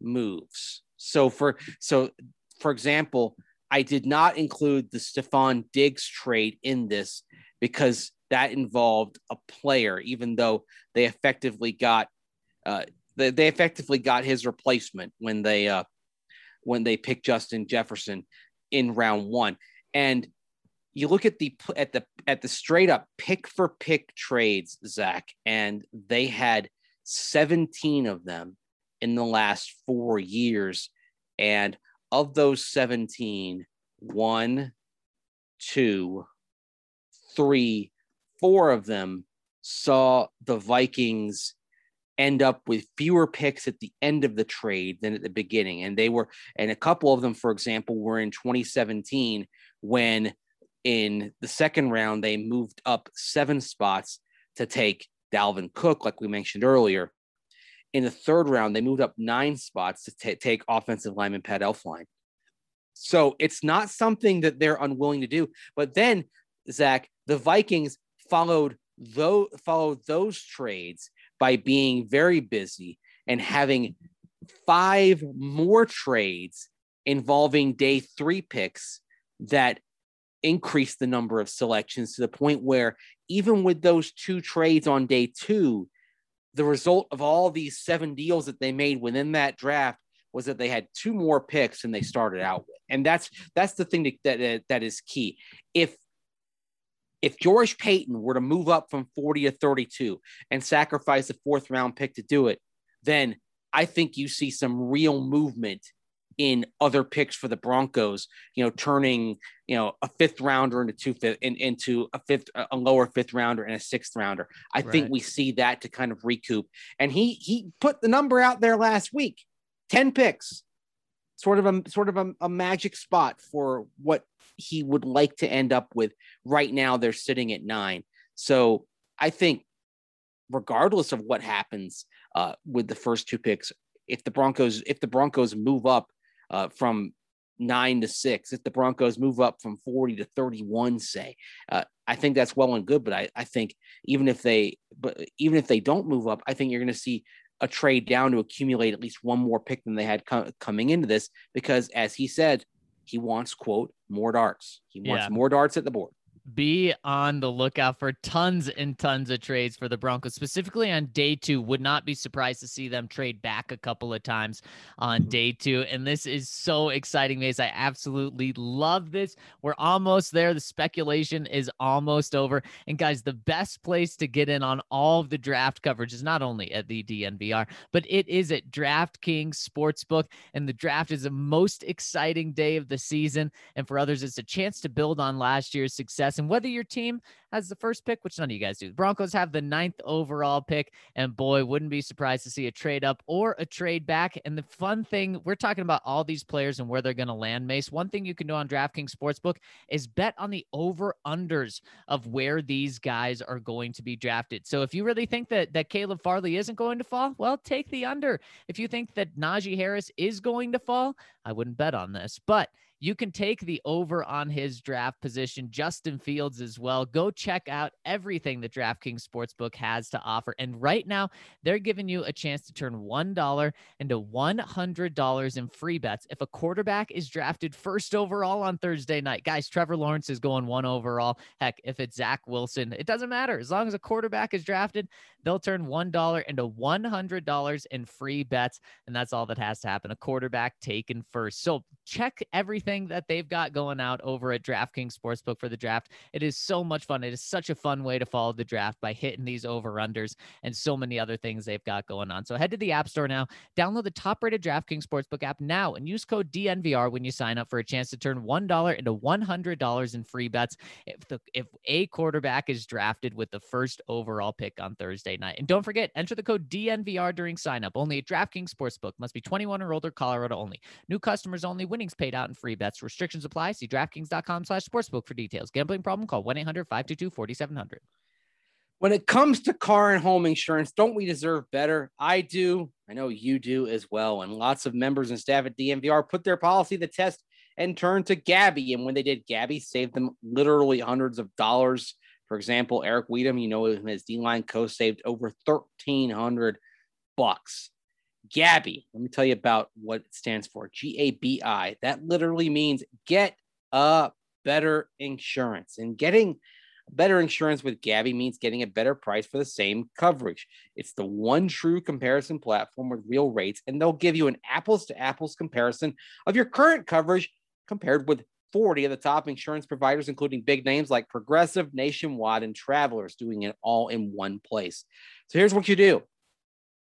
Speaker 3: moves. So for so for example, I did not include the Stefon Diggs trade in this because that involved a player, even though they effectively got uh, they, they effectively got his replacement when they uh, when they picked Justin Jefferson in round one. And you look at the at the at the straight up pick for pick trades, Zach, and they had 17 of them in the last four years. And of those 17, one, two, three, four of them saw the Vikings end up with fewer picks at the end of the trade than at the beginning. And they were, and a couple of them, for example, were in 2017 when in the second round they moved up seven spots to take Dalvin Cook, like we mentioned earlier. In the third round, they moved up nine spots to t- take offensive lineman Pat Elflein. So it's not something that they're unwilling to do. But then, Zach, the Vikings followed followed those trades by being very busy and having five more trades involving day three picks that increased the number of selections to the point where even with those two trades on day two, the result of all these seven deals that they made within that draft was that they had two more picks than they started out with. And that's that's the thing that that, that is key. If if George Paton were to move up from 40 to 32 and sacrifice a fourth round pick to do it, then I think you see some real movement in other picks for the Broncos, you know, turning, you know, a fifth rounder into two fifth in, into a fifth, a lower fifth rounder and a sixth rounder. I right. think we see that to kind of recoup. And he he put the number out there last week, 10 picks, sort of a sort of a, a magic spot for what he would like to end up with. Right now, they're sitting at nine. So I think, regardless of what happens uh, with the first two picks, if the Broncos if the Broncos move up uh, from nine to six, if the Broncos move up from 40 to 31, say, uh, I think that's well and good. But I, I think even if they, but even if they don't move up, I think you're going to see a trade down to accumulate at least one more pick than they had co- coming into this, because as he said, he wants, quote, more darts. He wants yeah. more darts at the board
Speaker 1: be on the lookout for tons and tons of trades for the Broncos, specifically on day two. Would not be surprised to see them trade back a couple of times on mm-hmm. day two. And this is so exciting, Mace. I absolutely love this. We're almost there. The speculation is almost over. And guys, the best place to get in on all of the draft coverage is not only at the DNVR, but it is at DraftKings Sportsbook. And the draft is the most exciting day of the season. And for others, it's a chance to build on last year's success And whether your team has the first pick, which none of you guys do, the Broncos have the ninth overall pick. And boy, wouldn't be surprised to see a trade up or a trade back. And the fun thing, we're talking about all these players and where they're going to land, Mace. One thing you can do on DraftKings Sportsbook is bet on the over unders of where these guys are going to be drafted. So if you really think that, that Caleb Farley isn't going to fall, well, take the under. If you think that Najee Harris is going to fall, I wouldn't bet on this. But you can take the over on his draft position, Justin Fields as well. Go check out everything that DraftKings Sportsbook has to offer. And right now, they're giving you a chance to turn $1 into $100 in free bets if a quarterback is drafted first overall on Thursday night. Guys, Trevor Lawrence is going one overall. Heck, if it's Zach Wilson, it doesn't matter. As long as a quarterback is drafted, they'll turn $1 into $100 in free bets. And that's all that has to happen. A quarterback taken first. So check everything that they've got going out over at DraftKings Sportsbook for the draft. It is so much fun. It is such a fun way to follow the draft by hitting these over unders and so many other things they've got going on. So head to the App Store now, download the top rated DraftKings Sportsbook app now, and use code DNVR when you sign up for a chance to turn $1 into $100 in free bets if, the, if a quarterback is drafted with the first overall pick on Thursday night. And don't forget, enter the code DNVR during sign up. Only at DraftKings Sportsbook. Must be 21 or older, Colorado only. New customers only. Winnings paid out in free bets. Restrictions apply. See DraftKings.com slash sportsbook for details. Gambling problem? Call 1-800-522-4700.
Speaker 3: When it comes to car and home insurance, don't we deserve better? I do. I know you do as well. And lots of members and staff at DNVR put their policy to the test and turned to Gabi. And when they did, Gabi saved them literally hundreds of dollars. For example, Eric Weedham, you know, him as D-line co saved over 1300 bucks. Gabi, let me tell you about what it stands for G A B I. That literally means get a better insurance. And getting better insurance with Gabi means getting a better price for the same coverage. It's the one true comparison platform with real rates, and they'll give you an apples to apples comparison of your current coverage compared with 40 of the top insurance providers, including big names like Progressive, Nationwide, and Travelers, doing it all in one place. So here's what you do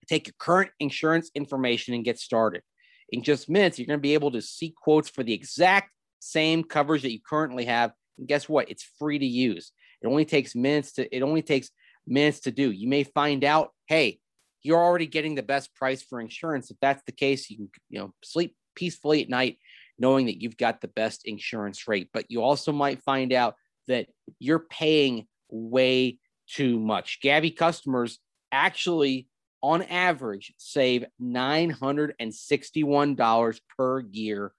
Speaker 3: take your current insurance information and get started. In just minutes, you're going to be able to see quotes for the exact same coverage that you currently have. And guess what? It's free to use. It only takes minutes to it only takes minutes to do. You may find out, hey, you're already getting the best price for insurance. If that's the case, you can you know sleep peacefully at night knowing that you've got the best insurance rate. But you also might find out that you're paying way too much. Gabi customers actually on average save $961 per year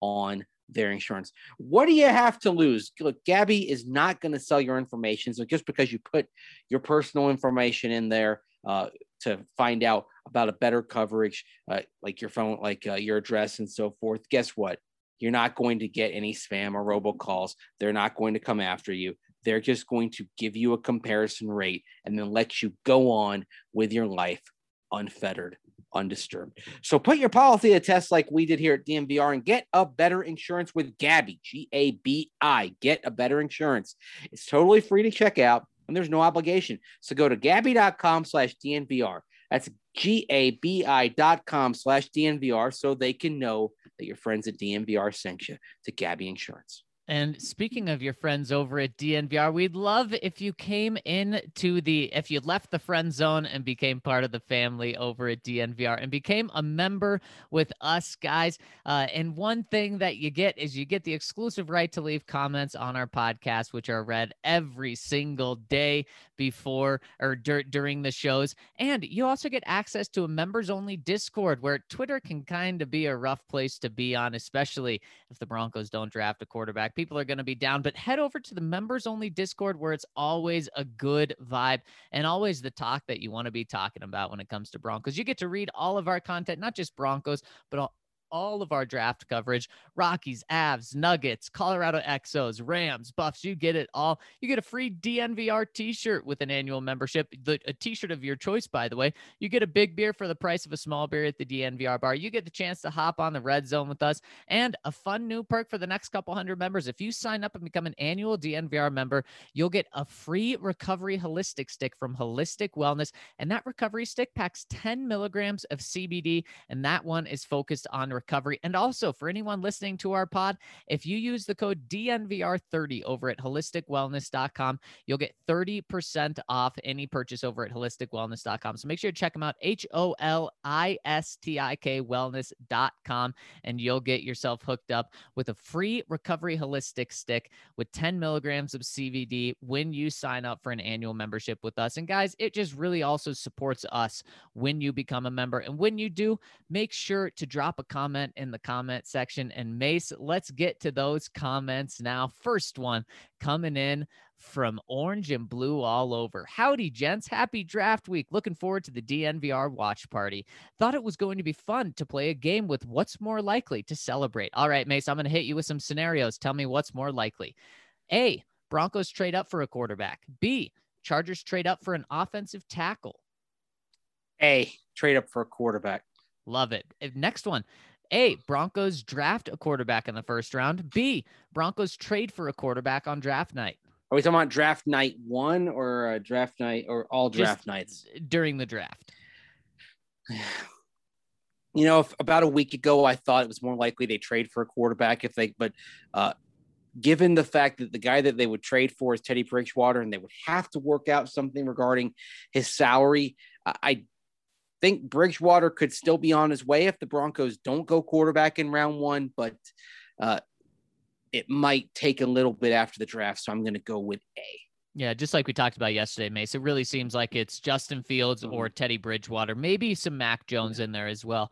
Speaker 3: on their insurance. What do you have to lose? Look, Gabi is not going to sell your information. So just because you put your personal information in there uh, to find out about a better coverage, uh, like your phone, like uh, your address and so forth, guess what? You're not going to get any spam or robocalls. They're not going to come after you. They're just going to give you a comparison rate and then let you go on with your life unfettered, undisturbed. So put your policy to test like we did here at DNVR and get a better insurance with Gabi, G A B I. Get a better insurance. It's totally free to check out and there's no obligation. So go to gabi.com slash DNVR. That's G-A-B-I dot com slash DNVR so they can know that your friends at DNVR sent you to Gabi Insurance.
Speaker 1: And speaking of your friends over at DNVR, we'd love if you came in to the, if you left the friend zone and became part of the family over at DNVR and became a member with us guys. Uh, and one thing that you get is you get the exclusive right to leave comments on our podcast, which are read every single day before or dur- during the shows. And you also get access to a members only Discord where Twitter can kind of be a rough place to be on, especially if the Broncos don't draft a quarterback people are going to be down, but head over to the members only Discord where it's always a good vibe and always the talk that you want to be talking about when it comes to Broncos. You get to read all of our content, not just Broncos, but all of our draft coverage Rockies, Avs, Nuggets, Colorado Exos, Rams, Buffs. You get it all. You get a free DNVR t shirt with an annual membership, the, a t shirt of your choice, by the way. You get a big beer for the price of a small beer at the DNVR bar. You get the chance to hop on the red zone with us and a fun new perk for the next couple hundred members. If you sign up and become an annual DNVR member, you'll get a free recovery holistic stick from Holistik Wellness. And that recovery stick packs 10 milligrams of CBD, and that one is focused on recovery. And also, for anyone listening to our pod, if you use the code DNVR30 over at holistikwellness.com, you'll get 30% off any purchase over at holistikwellness.com. So make sure to check them out, H O L I S T I K wellness.com, and you'll get yourself hooked up with a free recovery holistic stick with 10 milligrams of CBD when you sign up for an annual membership with us. And guys, it just really also supports us when you become a member. And when you do, make sure to drop a comment comment in the comment section. And Mace, let's get to those comments now. First one coming in from orange and blue all over. Howdy, gents. Happy draft week. Looking forward to the DNVR watch party. Thought it was going to be fun to play a game with what's more likely to celebrate. All right, Mace, I'm going to hit you with some scenarios. Tell me what's more likely. A, Broncos trade up for a quarterback. B, Chargers trade up for an offensive tackle.
Speaker 3: A, trade up for a quarterback.
Speaker 1: Love it. Next one. A, Broncos draft a quarterback in the first round. B, Broncos trade for a quarterback on draft night.
Speaker 3: Are we talking about draft night one or uh, draft night or all draft
Speaker 1: Just
Speaker 3: nights?
Speaker 1: During the draft.
Speaker 3: You know, if, about a week ago, I thought it was more likely they trade for a quarterback if they, but uh, given the fact that the guy that they would trade for is Teddy Bridgewater and they would have to work out something regarding his salary, I think Bridgewater could still be on his way if the Broncos don't go quarterback in round one, but uh, it might take a little bit after the draft. So I'm going to go with A.
Speaker 1: Yeah, just like we talked about yesterday, Mace. It really seems like it's Justin Fields mm-hmm. or Teddy Bridgewater, maybe some Mac Jones in there as well.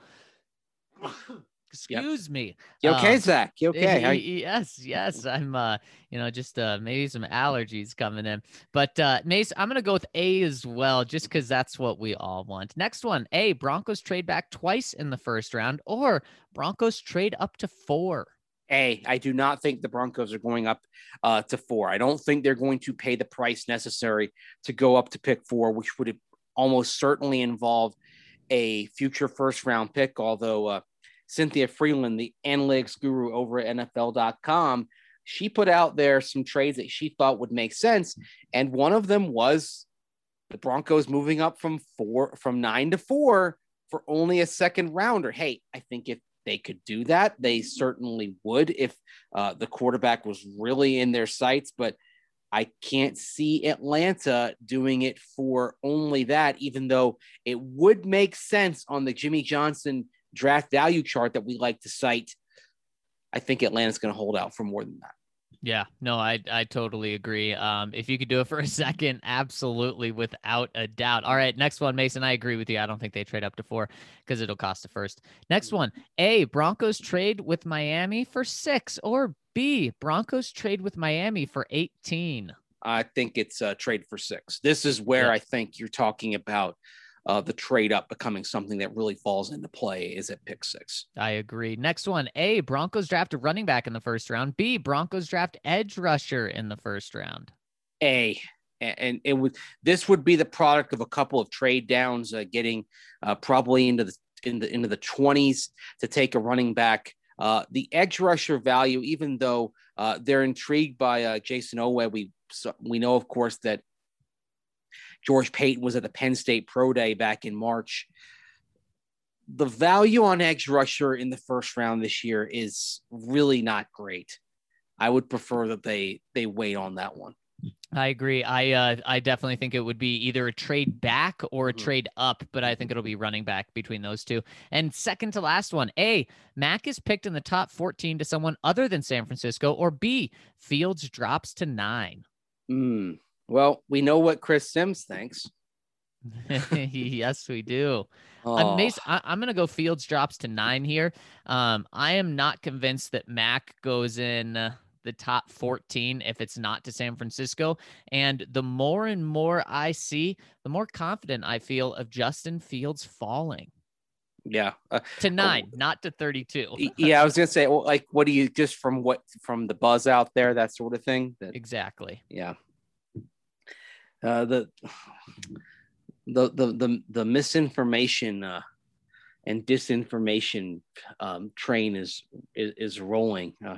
Speaker 1: Excuse yep. me.
Speaker 3: You okay, uh, Zach? You okay?
Speaker 1: yes, yes. I'm uh, you know, just uh maybe some allergies coming in. But uh Mace, I'm gonna go with A as well, just because that's what we all want. Next one, A, Broncos trade back twice in the first round, or Broncos trade up to four.
Speaker 3: A, I do not think the Broncos are going up uh, to four. I don't think they're going to pay the price necessary to go up to pick four, which would almost certainly involve a future first round pick. Although uh, Cynthia Frelund, the analytics guru over at NFL.com, she put out there some trades that she thought would make sense. And one of them was the Broncos moving up from four, from nine to four for only a second rounder. Hey, I think if they could do that, they certainly would if uh, the quarterback was really in their sights. But I can't see Atlanta doing it for only that, even though it would make sense on the Jimmy Johnson draft value chart that we like to cite. I think Atlanta's going to hold out for more than that.
Speaker 1: Yeah, no, I I totally agree. Um, if you could do it for a second, absolutely, without a doubt. All right, next one, Mason. I agree with you. I don't think they trade up to four because it'll cost a first. Next one, A. Broncos trade with Miami for six, or B. Broncos trade with Miami for eighteen.
Speaker 3: I think it's a trade for six. This is where
Speaker 1: Yeah.
Speaker 3: I think you're talking about uh, the trade up becoming something that really falls into play is at pick six.
Speaker 1: I agree. Next one, A. Broncos draft a running back in the first round. B. Broncos draft edge rusher in the first round.
Speaker 3: A and it would this would be the product of a couple of trade downs, uh, getting uh, probably into the in the into the twenties to take a running back. Uh, the edge rusher value, even though uh, they're intrigued by uh, Jayson Oweh, we so we know, of course, that George Paton was at the Penn State Pro Day back in March. The value on edge rusher in the first round this year is really not great. I would prefer that they they wait on that one.
Speaker 1: I agree. I uh, I definitely think it would be either a trade back or a
Speaker 3: Mhm.
Speaker 1: trade up, but I think it'll be running back between those two. And second to last one, A, Mac is picked in the top 14 to someone other than San Francisco, or B, Fields drops to nine.
Speaker 3: Hmm. Well, we know what Chris Sims thinks.
Speaker 1: yes, we do.
Speaker 3: Oh,
Speaker 1: I'm Mace, I, I'm gonna go Fields drops to nine here. Um, I am not convinced that Mac goes in uh, the top 14 if it's not to San Francisco. And the more and more I see, the more confident I feel of Justin Fields falling
Speaker 3: yeah. Uh,
Speaker 1: to nine, not to 32.
Speaker 3: yeah, I was gonna say, well, like, what do you just from what from the buzz out there, that sort of thing? That
Speaker 1: exactly.
Speaker 3: yeah. Uh, the the the the the misinformation uh, and disinformation um, train is is, is rolling uh,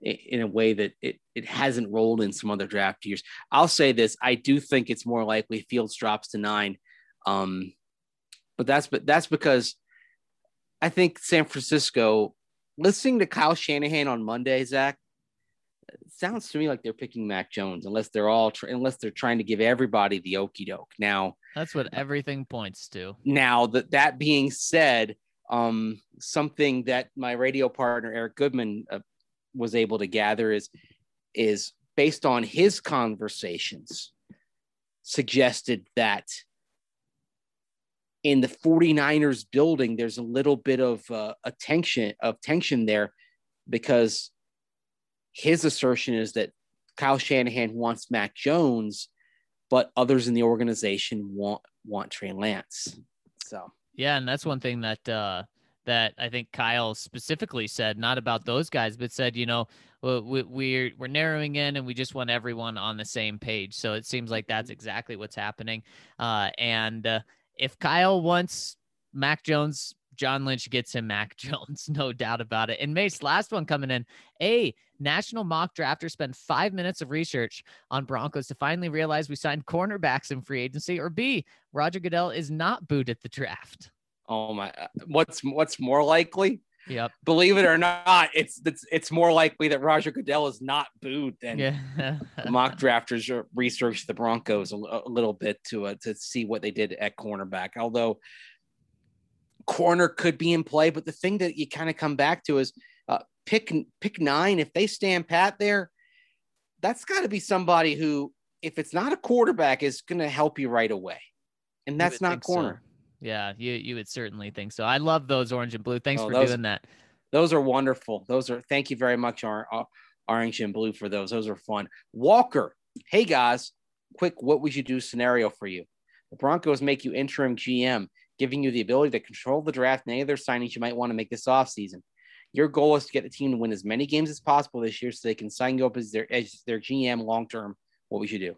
Speaker 3: in a way that it, it hasn't rolled in some other draft years. I'll say this: I do think it's more likely Fields drops to nine, um, but that's but that's because I think San Francisco. Listening to Kyle Shanahan on Monday, Zach, sounds to me like they're picking Mac Jones, unless they're all unless they're trying to give everybody the okey doke. Now,
Speaker 1: That's what everything points to.
Speaker 3: now that that being said, um, something that my radio partner Eric Goodman uh, was able to gather is is based on his conversations suggested that in the 49ers building there's a little bit of uh, a tension of tension there because his assertion is that Kyle Shanahan wants Mac Jones but others in the organization want want Trey Lance. So
Speaker 1: Yeah, and that's one thing that uh that I think Kyle specifically said, not about those guys, but said, you know, we, we're we're narrowing in, and we just want everyone on the same page. So it seems like that's exactly what's happening. Uh, and uh, if Kyle wants Mac Jones, John Lynch gets him Mac Jones, no doubt about it. And Mace, last one coming in. A national mock drafter spent five minutes of research on Broncos to finally realize we signed cornerbacks in free agency. Or B, Roger Goodell is not booed at the draft.
Speaker 3: oh my what's what's more likely?
Speaker 1: Yep.
Speaker 3: Believe it or not, it's it's it's more likely that Roger Goodell is not booed than
Speaker 1: Yeah.
Speaker 3: mock drafters research the Broncos a, a little bit to uh, to see what they did at cornerback. Although corner could be in play, but the thing that you kind of come back to is uh, pick pick nine. If they stand pat there, that's got to be somebody who, if it's not a quarterback, is going to help you right away, and that's not
Speaker 1: think so.
Speaker 3: corner.
Speaker 1: Yeah, you you would certainly think so. I love those orange and blue. Thanks
Speaker 3: Oh,
Speaker 1: for
Speaker 3: those-
Speaker 1: doing that.
Speaker 3: Those are wonderful. Those are thank you very much, uh, Orange and Blue, for those. Those are fun. Walker, hey guys, quick, what would you do scenario for you? The Broncos make you interim GM, giving you the ability to control the draft and any other signings you might want to make this offseason. Your goal is to get the team to win as many games as possible this year so they can sign you up as their as their GM long term. What would you do?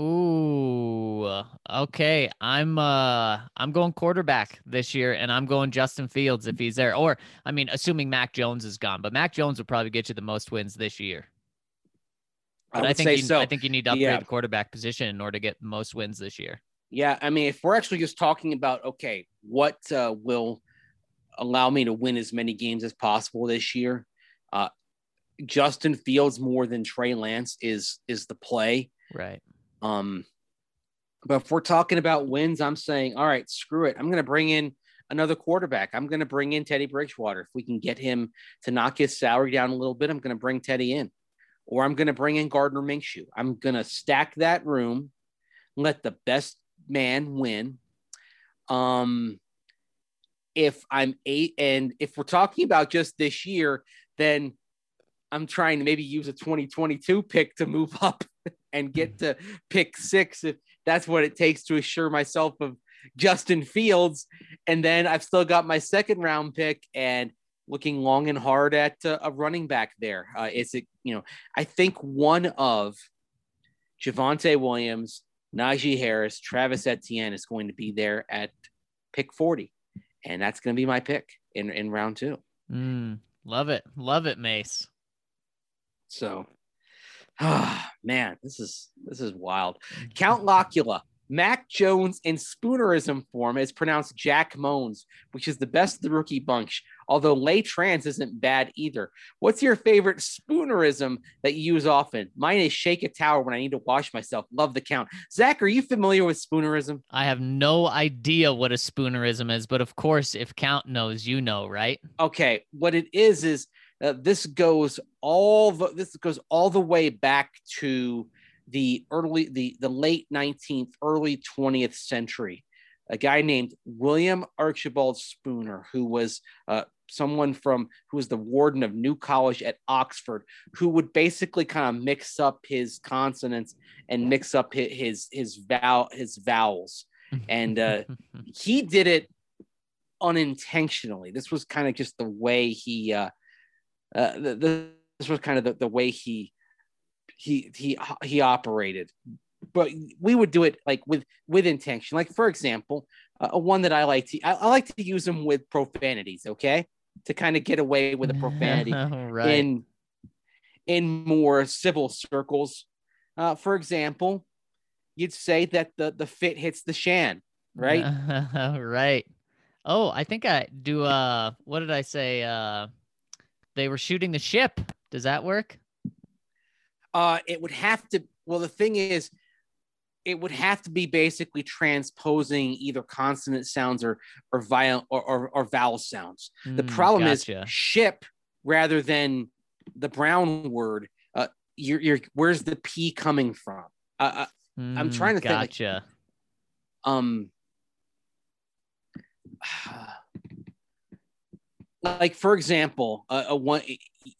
Speaker 1: Ooh, okay. I'm uh I'm going quarterback this year and I'm going Justin Fields if he's there. Or I mean, assuming Mac Jones is gone, but Mac Jones will probably get you the most wins this year. But I,
Speaker 3: would
Speaker 1: think you,
Speaker 3: so.
Speaker 1: I think you need to upgrade
Speaker 3: Yeah.
Speaker 1: the quarterback position in order to get most wins this year.
Speaker 3: Yeah, I mean, if we're actually just talking about okay, what uh, will allow me to win as many games as possible this year, uh, Justin Fields more than Trey Lance is is the play.
Speaker 1: Right.
Speaker 3: Um, but if we're talking about wins, I'm saying, all right, screw it. I'm going to bring in another quarterback. I'm going to bring in Teddy Bridgewater. If we can get him to knock his salary down a little bit, I'm going to bring Teddy in, or I'm going to bring in Gardner Minshew. I'm going to stack that room, let the best man win. Um, if I'm eight, and if we're talking about just this year, then I'm trying to maybe use a 2022 pick to move up and get to pick six if that's what it takes to assure myself of Justin Fields. And then I've still got my second round pick and looking long and hard at uh, a running back there. Uh, is it, you know, I think one of Javonte Williams, Najee Harris, Travis Etienne is going to be there at pick 40. And that's going to be my pick in, in round two.
Speaker 1: Mm, love it. Love it, Mace.
Speaker 3: So, ah, man, this is this is wild. Count Locula, Mac Jones in spoonerism form is pronounced Jack Moans, which is the best of the rookie bunch. Although lay trans isn't bad either. What's your favorite spoonerism that you use often? Mine is shake a tower when I need to wash myself. Love the count. Zach, are you familiar with spoonerism?
Speaker 1: I have no idea what a spoonerism is, but of course, if Count knows, you know, right?
Speaker 3: okay what it is is uh, this goes all the this goes all the way back to the early the the late 19th early 20th century a guy named william archibald spooner who was uh, someone from who was the warden of new college at oxford who would basically kind of mix up his consonants and mix up his his his, vowel, his vowels And, uh, he did it unintentionally. This was kind of just the way he, uh, uh, the, the, this was kind of the, the way he, he, he, he operated. But we would do it like with with intention. Like for example, uh, one that I like to I, I like to use them with profanities. Okay, to kind of get away with a profanity
Speaker 1: right.
Speaker 3: in in more civil circles. Uh, for example, you'd say that the the fit hits the shan, right?
Speaker 1: right. Oh, I think I do. Uh, what did I say? Uh, they were shooting the ship. Does that work?
Speaker 3: Uh, it would have to. Well, the thing is, it would have to be basically transposing either consonant sounds or or viol or, or, or vowel sounds. The
Speaker 1: Mm,
Speaker 3: problem
Speaker 1: gotcha.
Speaker 3: is ship rather than the brown word. Uh, you're, you're where's the p coming from? Uh, I'm
Speaker 1: Mm,
Speaker 3: trying to think, like-
Speaker 1: Gotcha.
Speaker 3: um, like for example, uh, a one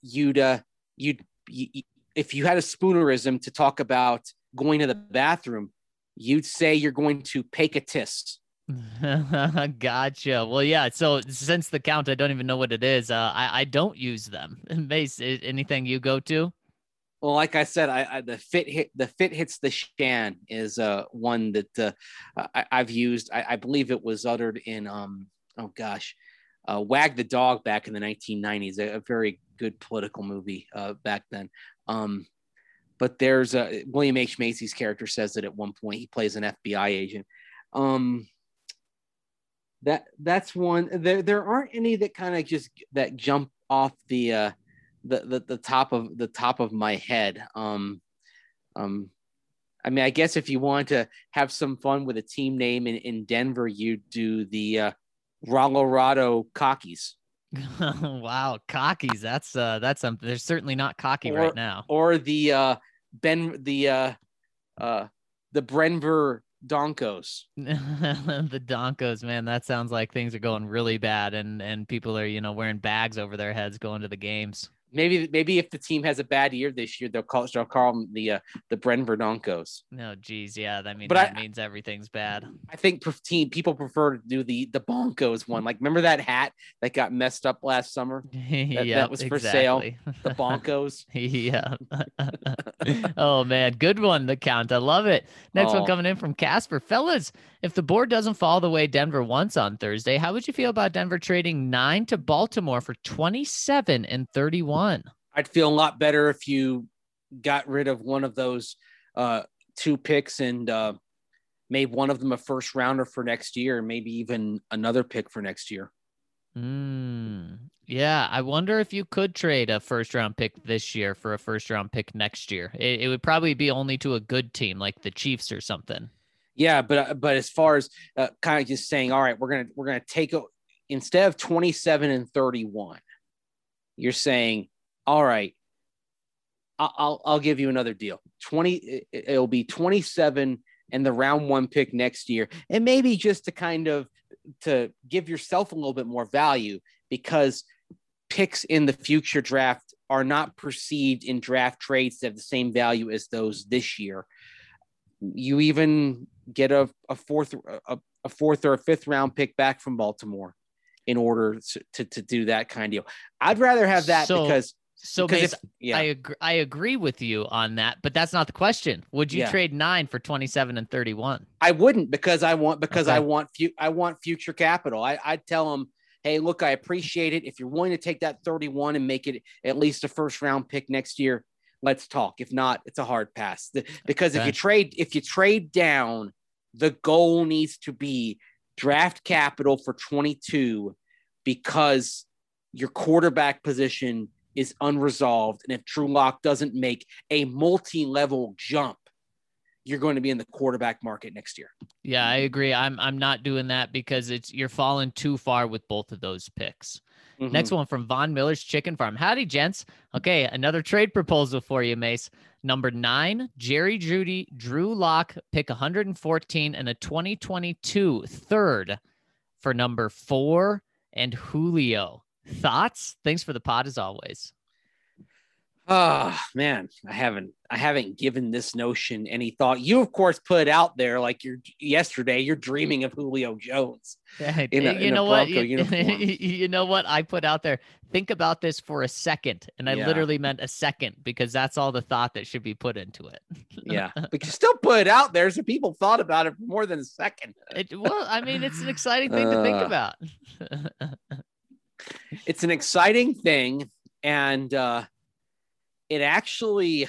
Speaker 3: you'd uh, you'd you, if you had a spoonerism to talk about going to the bathroom, you'd say you're going to take a tis.
Speaker 1: gotcha. Well, yeah. So since the count, I don't even know what it is. Uh, I I don't use them. Anything you go to?
Speaker 3: Well, like I said, I, I the fit hit the fit hits the shan is uh one that uh, I, I've used. I, I believe it was uttered in um oh gosh, uh, Wag the Dog back in the 1990s, a, a very good political movie uh, back then. Um, but there's a William H Macy's character says that at one point he plays an FBI agent. Um, that that's one. There there aren't any that kind of just that jump off the uh the, the the top of the top of my head. Um, um, I mean, I guess if you want to have some fun with a team name in, in Denver, you do the uh, Colorado Cockies
Speaker 1: wow, cockies. That's uh, that's something. They're certainly not cocky
Speaker 3: Or-
Speaker 1: right now.
Speaker 3: or the uh, Ben the uh, uh, the Brenver Donkos.
Speaker 1: the Donkos, man, that sounds like things are going really bad, and and people are you know wearing bags over their heads going to the games.
Speaker 3: Maybe maybe if the team has a bad year this year, they'll call they'll call them the uh, the Denver Broncos.
Speaker 1: No, geez, yeah, that means
Speaker 3: But
Speaker 1: that
Speaker 3: I-
Speaker 1: means everything's bad.
Speaker 3: I think team people prefer to do the the Broncos one. Like remember that hat that got messed up last summer?
Speaker 1: yeah, that
Speaker 3: was for sale. The Broncos.
Speaker 1: yeah. oh man, good one. The count. I love it. Next
Speaker 3: Oh.
Speaker 1: one coming in from Casper. Fellas, if the board doesn't fall the way Denver wants on Thursday, how would you feel about Denver trading nine to Baltimore for 27 and 31?
Speaker 3: I'd feel a lot better if you got rid of one of those uh, two picks and uh, made one of them a first rounder for next year, maybe even another pick for next year.
Speaker 1: Mm, yeah, I wonder if you could trade a first round pick this year for a first round pick next year. It, it would probably be only to a good team like the Chiefs or something.
Speaker 3: Yeah, but uh, but as far as uh, kind of just saying, all right, we're gonna we're gonna take a, instead of twenty seven and thirty one, you're saying, all right, I'll, I'll give you another deal. Twenty, it- it'll be twenty seven and the round one pick next year, and maybe just to kind of to give yourself a little bit more value because picks in the future draft are not perceived in draft trades to have the same value as those this year you even get a, a fourth a, a fourth or a fifth round pick back from Baltimore in order to, to, to do that kind of deal. I'd rather have that
Speaker 1: So,
Speaker 3: because,
Speaker 1: So
Speaker 3: because if, yeah,
Speaker 1: I agree, I agree with you on that, but that's not the question. Would you
Speaker 3: Yeah.
Speaker 1: trade nine for 27 and 31?
Speaker 3: I wouldn't because I want because I want fu- I want future capital. I I'd tell them, hey, look, I appreciate it. If you're willing to take that 31 and make it at least a first round pick next year, let's talk. If not, it's a hard pass. The- because if you trade if you trade down, the goal needs to be draft capital for 22 because your quarterback position is unresolved. And if Drew Lock doesn't make a multi-level jump, you're going to be in the quarterback market next year.
Speaker 1: Yeah, I agree. I'm I'm not doing that because it's you're falling too far with both of those picks.
Speaker 3: Mm-hmm.
Speaker 1: Next one from Von Miller's Chicken Farm. Howdy, gents. Okay, another trade proposal for you, Mace. Number nine, Jerry Jeudy, Drew Lock, pick 114 and a 2022 third for number four and Julio. Thoughts? Thanks for the pod as always.
Speaker 3: Oh man, I haven't I haven't given this notion any thought. You of course put out there like you're yesterday. You're dreaming of Julio Jones. In a-
Speaker 1: you
Speaker 3: in
Speaker 1: know what? You, you know what? I put out there. Think about this for a second, and I
Speaker 3: Yeah.
Speaker 1: literally meant a second because that's all the thought that should be put into it.
Speaker 3: Yeah, but you still put it out there, so people thought about it for more than a second.
Speaker 1: It, well, I mean, it's an exciting thing to think
Speaker 3: Uh.
Speaker 1: about.
Speaker 3: It's an exciting thing, and uh, it actually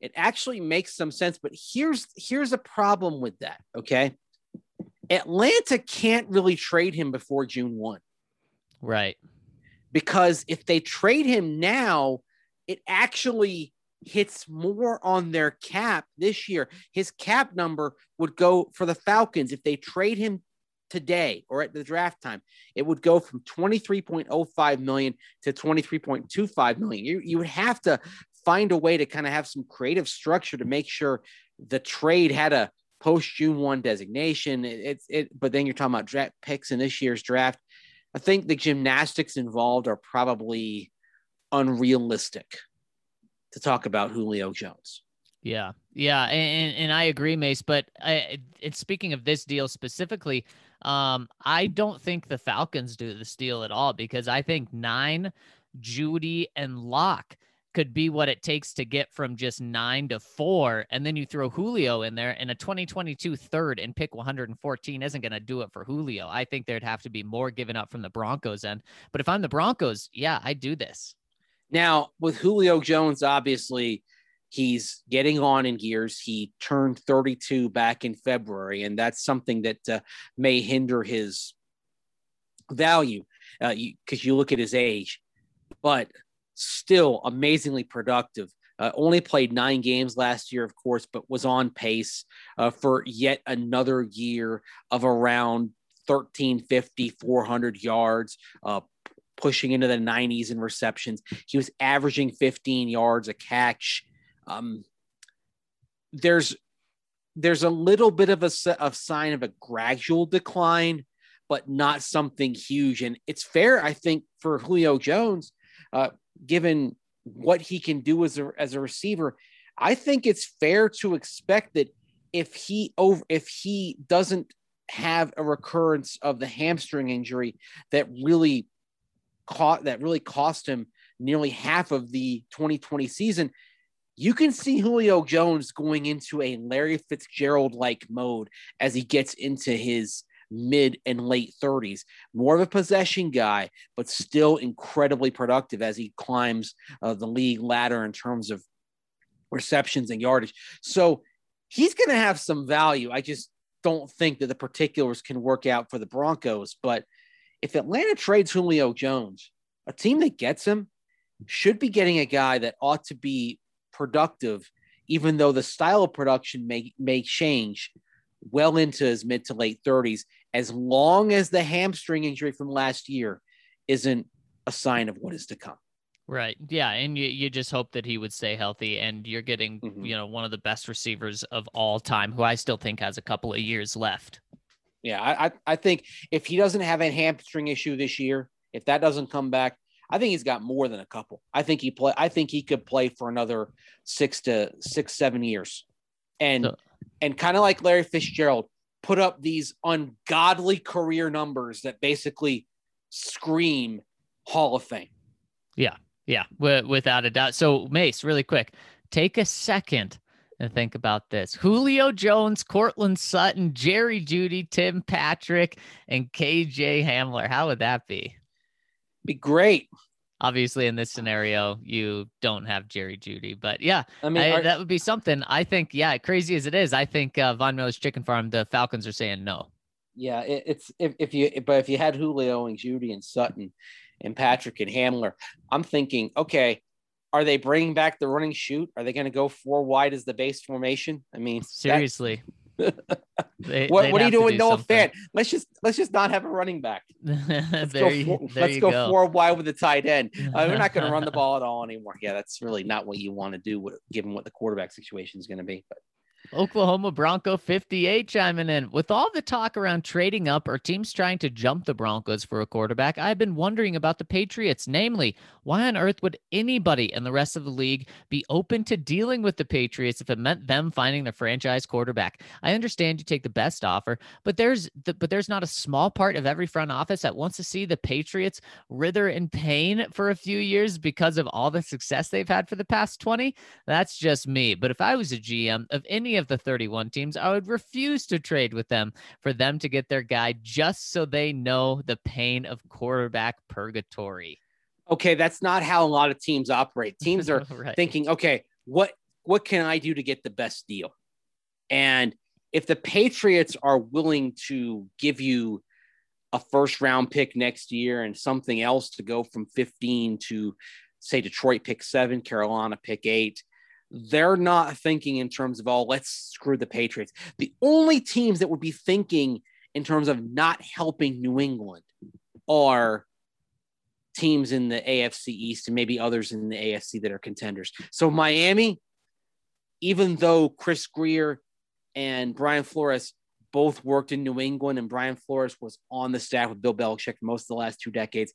Speaker 3: it actually makes some sense. But here's here's a problem with that. Okay, Atlanta can't really trade him before June one.
Speaker 1: right.
Speaker 3: because if they trade him now, it actually hits more on their cap this year. His cap number would go for the Falcons if they trade him today or at the draft time, it would go from 23.05 million to 23.25 million. You, you would have to find a way to kind of have some creative structure to make sure the trade had a post June 1 designation. It, it, but then you're talking about draft picks in this year's draft. I think the gymnastics involved are probably unrealistic to talk about Julio Jones.
Speaker 1: Yeah, yeah, and, and I agree, Mace. But uh, I, and speaking of this deal specifically, um, I don't think the Falcons do the steal at all because I think nine, Jeudy and Lock could be what it takes to get from just nine to four, and then you throw Julio in there, and a 2022 third and pick 114 isn't going to do it for Julio. I think there'd have to be more given up from the Broncos end. But if I'm the Broncos, yeah, I do this.
Speaker 3: Now, with Julio Jones, obviously, he's getting on in years. He turned 32 back in February, and that's something that uh, may hinder his value because you, 'cause you look at his age, but still amazingly productive. Uh, only played nine games last year, of course, but was on pace uh, for yet another year of around 1350, 400 yards, uh, pushing into the 90s in receptions. He was averaging 15 yards a catch. Um, there's there's a little bit of a, of sign of a gradual decline, but not something huge. And it's fair, I think, for Julio Jones uh, given what he can do as a as a receiver. I think it's fair to expect that if he over if he doesn't have a recurrence of the hamstring injury that really caught that really cost him nearly half of the 2020 season, you can see Julio Jones going into a Larry Fitzgerald like mode as he gets into his mid and late 30s. More of a possession guy, but still incredibly productive as he climbs uh, the league ladder in terms of receptions and yardage. So he's going to have some value. I just don't think that the particulars can work out for the Broncos. But if Atlanta trades Julio Jones, a team that gets him should be getting a guy that ought to be productive, even though the style of production may may change well into his mid to late 30s, as long as the hamstring injury from last year isn't a sign of what is to come.
Speaker 1: Right. Yeah. And you, you just hope that he would stay healthy. And you're getting,
Speaker 3: Mhm.
Speaker 1: you know, one of the best receivers of all time, who I still think has a couple of years left.
Speaker 3: Yeah, I, I I think if he doesn't have a hamstring issue this year, if that doesn't come back, I think he's got more than a couple. I think he play. I think he could play for another six to six, seven years, and
Speaker 1: So-
Speaker 3: and kind of like Larry Fitzgerald, put up these ungodly career numbers that basically scream Hall of Fame.
Speaker 1: Yeah, w- without a doubt. So, Mace, really quick, take a second and think about this Julio Jones, Courtland Sutton, Jerry Jeudy, Tim Patrick, and KJ Hamler. How would that be?
Speaker 3: Be great.
Speaker 1: Obviously, in this scenario, you don't have Jerry Jeudy, but yeah,
Speaker 3: I mean,
Speaker 1: I-
Speaker 3: are-
Speaker 1: that would be something. I think, yeah, crazy as it is, I think uh, Von Miller's Chicken Farm, the Falcons are saying no.
Speaker 3: Yeah, it, it's if, if you but if you had Julio and Jeudy and Sutton and Patrick and Hamler, I'm thinking, okay, are they bringing back the running shoot? Are they going to go four wide as the base formation? I mean, that-
Speaker 1: Seriously. They-
Speaker 3: what, what are you doing,
Speaker 1: do
Speaker 3: Noah
Speaker 1: something.
Speaker 3: Fan? Let's just let's just not have a running back. Let's go,
Speaker 1: you,
Speaker 3: four, let's go,
Speaker 1: go.
Speaker 3: four wide with the tight end. Uh, we're not going to run the ball at all anymore. Yeah, that's really not what you want to do, with, given what the quarterback situation is going to be. But
Speaker 1: Oklahoma Bronco 58 chiming in. With all the talk around trading up or teams trying to jump the Broncos for a quarterback, I've been wondering about the Patriots. Namely, why on earth would anybody in the rest of the league be open to dealing with the Patriots if it meant them finding their franchise quarterback? I understand you take the best offer, but there's the, but there's not a small part of every front office that wants to see the Patriots writher in pain for a few years because of all the success they've had for the past 20. That's just me. But if I was a GM of any of the 31 teams, I would refuse to trade with them for them to get their guy just so they know the pain of quarterback purgatory.
Speaker 3: okay, that's not how a lot of teams operate. Teams are
Speaker 1: right.
Speaker 3: thinking, okay, what what can I do to get the best deal? And if the Patriots are willing to give you a first round pick next year and something else to go from 15 to say Detroit pick seven, Carolina pick eight, they're not thinking in terms of, oh, let's screw the Patriots. The only teams that would be thinking in terms of not helping New England are teams in the AFC East and maybe others in the AFC that are contenders. So Miami, even though Chris Grier and Brian Flores both worked in New England and Brian Flores was on the staff with Bill Belichick for most of the last two decades,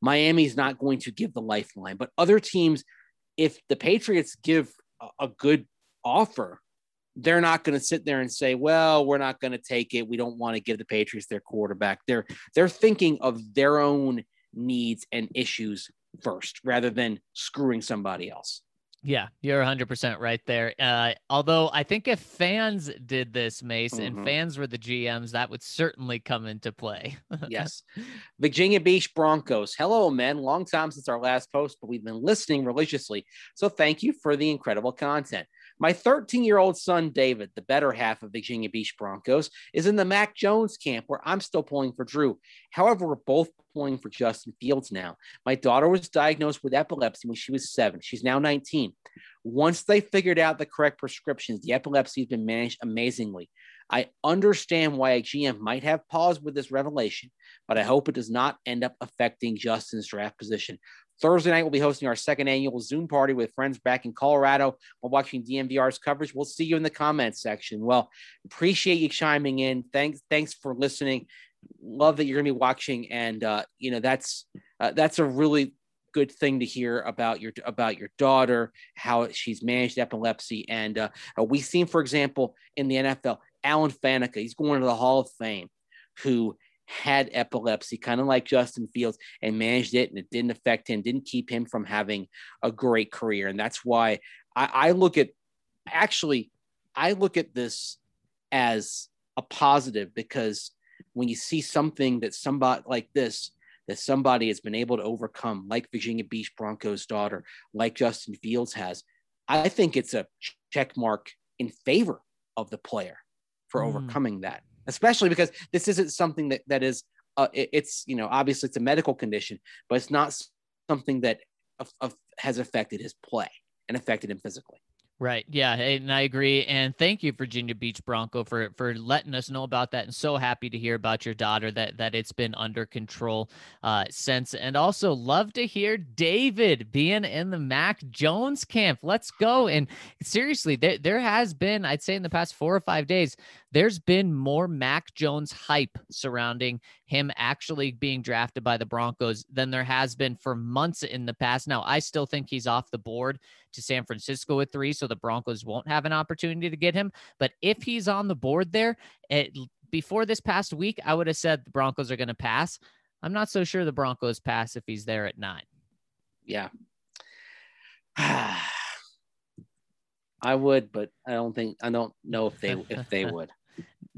Speaker 3: Miami's not going to give the lifeline. But other teams, if the Patriots give a, good offer, they're not going to sit there and say, "Well, we're not going to take it. We don't want to give the Patriots their quarterback." They're they're thinking of their own needs and issues first rather than screwing somebody else.
Speaker 1: Yeah, you're 100% right there. Uh, although I think if fans did this, Mace, and
Speaker 3: Mhm.
Speaker 1: fans were the GMs, that would certainly come into play.
Speaker 3: Yes. Virginia Beach Broncos. Hello, men. Long time since our last post, but we've been listening religiously. So thank you for the incredible content. My 13 year old son, David, the better half of Virginia Beach Broncos, is in the Mac Jones camp where I'm still pulling for Drew. However, we're both pulling for Justin Fields now. My daughter was diagnosed with epilepsy when she was seven. She's now 19. Once they figured out the correct prescriptions, the epilepsy has been managed amazingly. I understand why a GM might have paused with this revelation, but I hope it does not end up affecting Justin's draft position. Thursday night, we'll be hosting our second annual Zoom party with friends back in Colorado while watching DNVR's coverage. We'll see you in the comments section. Well, appreciate you chiming in. Thanks, thanks for listening. Love that you're going to be watching, and uh, you know that's uh, that's a really good thing to hear about your about your daughter, how she's managed epilepsy, and uh, we've seen, for example, in the NFL, Alan Faneca, he's going to the Hall of Fame, who had epilepsy, kind of like Justin Fields, and managed it, and it didn't affect him, didn't keep him from having a great career, and that's why I, I look at actually, I look at this as a positive because when you see something that somebody like this that somebody has been able to overcome, like Virginia Beach Broncos daughter, like Justin Fields has, I think it's a check mark in favor of the player for mm. overcoming that, especially because this isn't something that, that is, uh, it, it's, you know, obviously it's a medical condition, but it's not something that has affected his play and affected him physically.
Speaker 1: Right. Yeah. And I agree. And thank you, Virginia Beach Bronco, for for letting us know about that. And so happy to hear about your daughter that that it's been under control uh, since. And also love to hear David being in the Mac Jones camp. Let's go. And seriously, there there has been, I'd say, in the past four or five days, there's been more Mac Jones hype surrounding him actually being drafted by the Broncos than there has been for months in the past. Now, I still think he's off the board to San Francisco with three, so the Broncos won't have an opportunity to get him. But if he's on the board there, it, before this past week, I would have said the Broncos are going to pass. I'm not so sure the Broncos pass if he's there at nine.
Speaker 3: Yeah. I would, but I don't think I don't know if they if they would.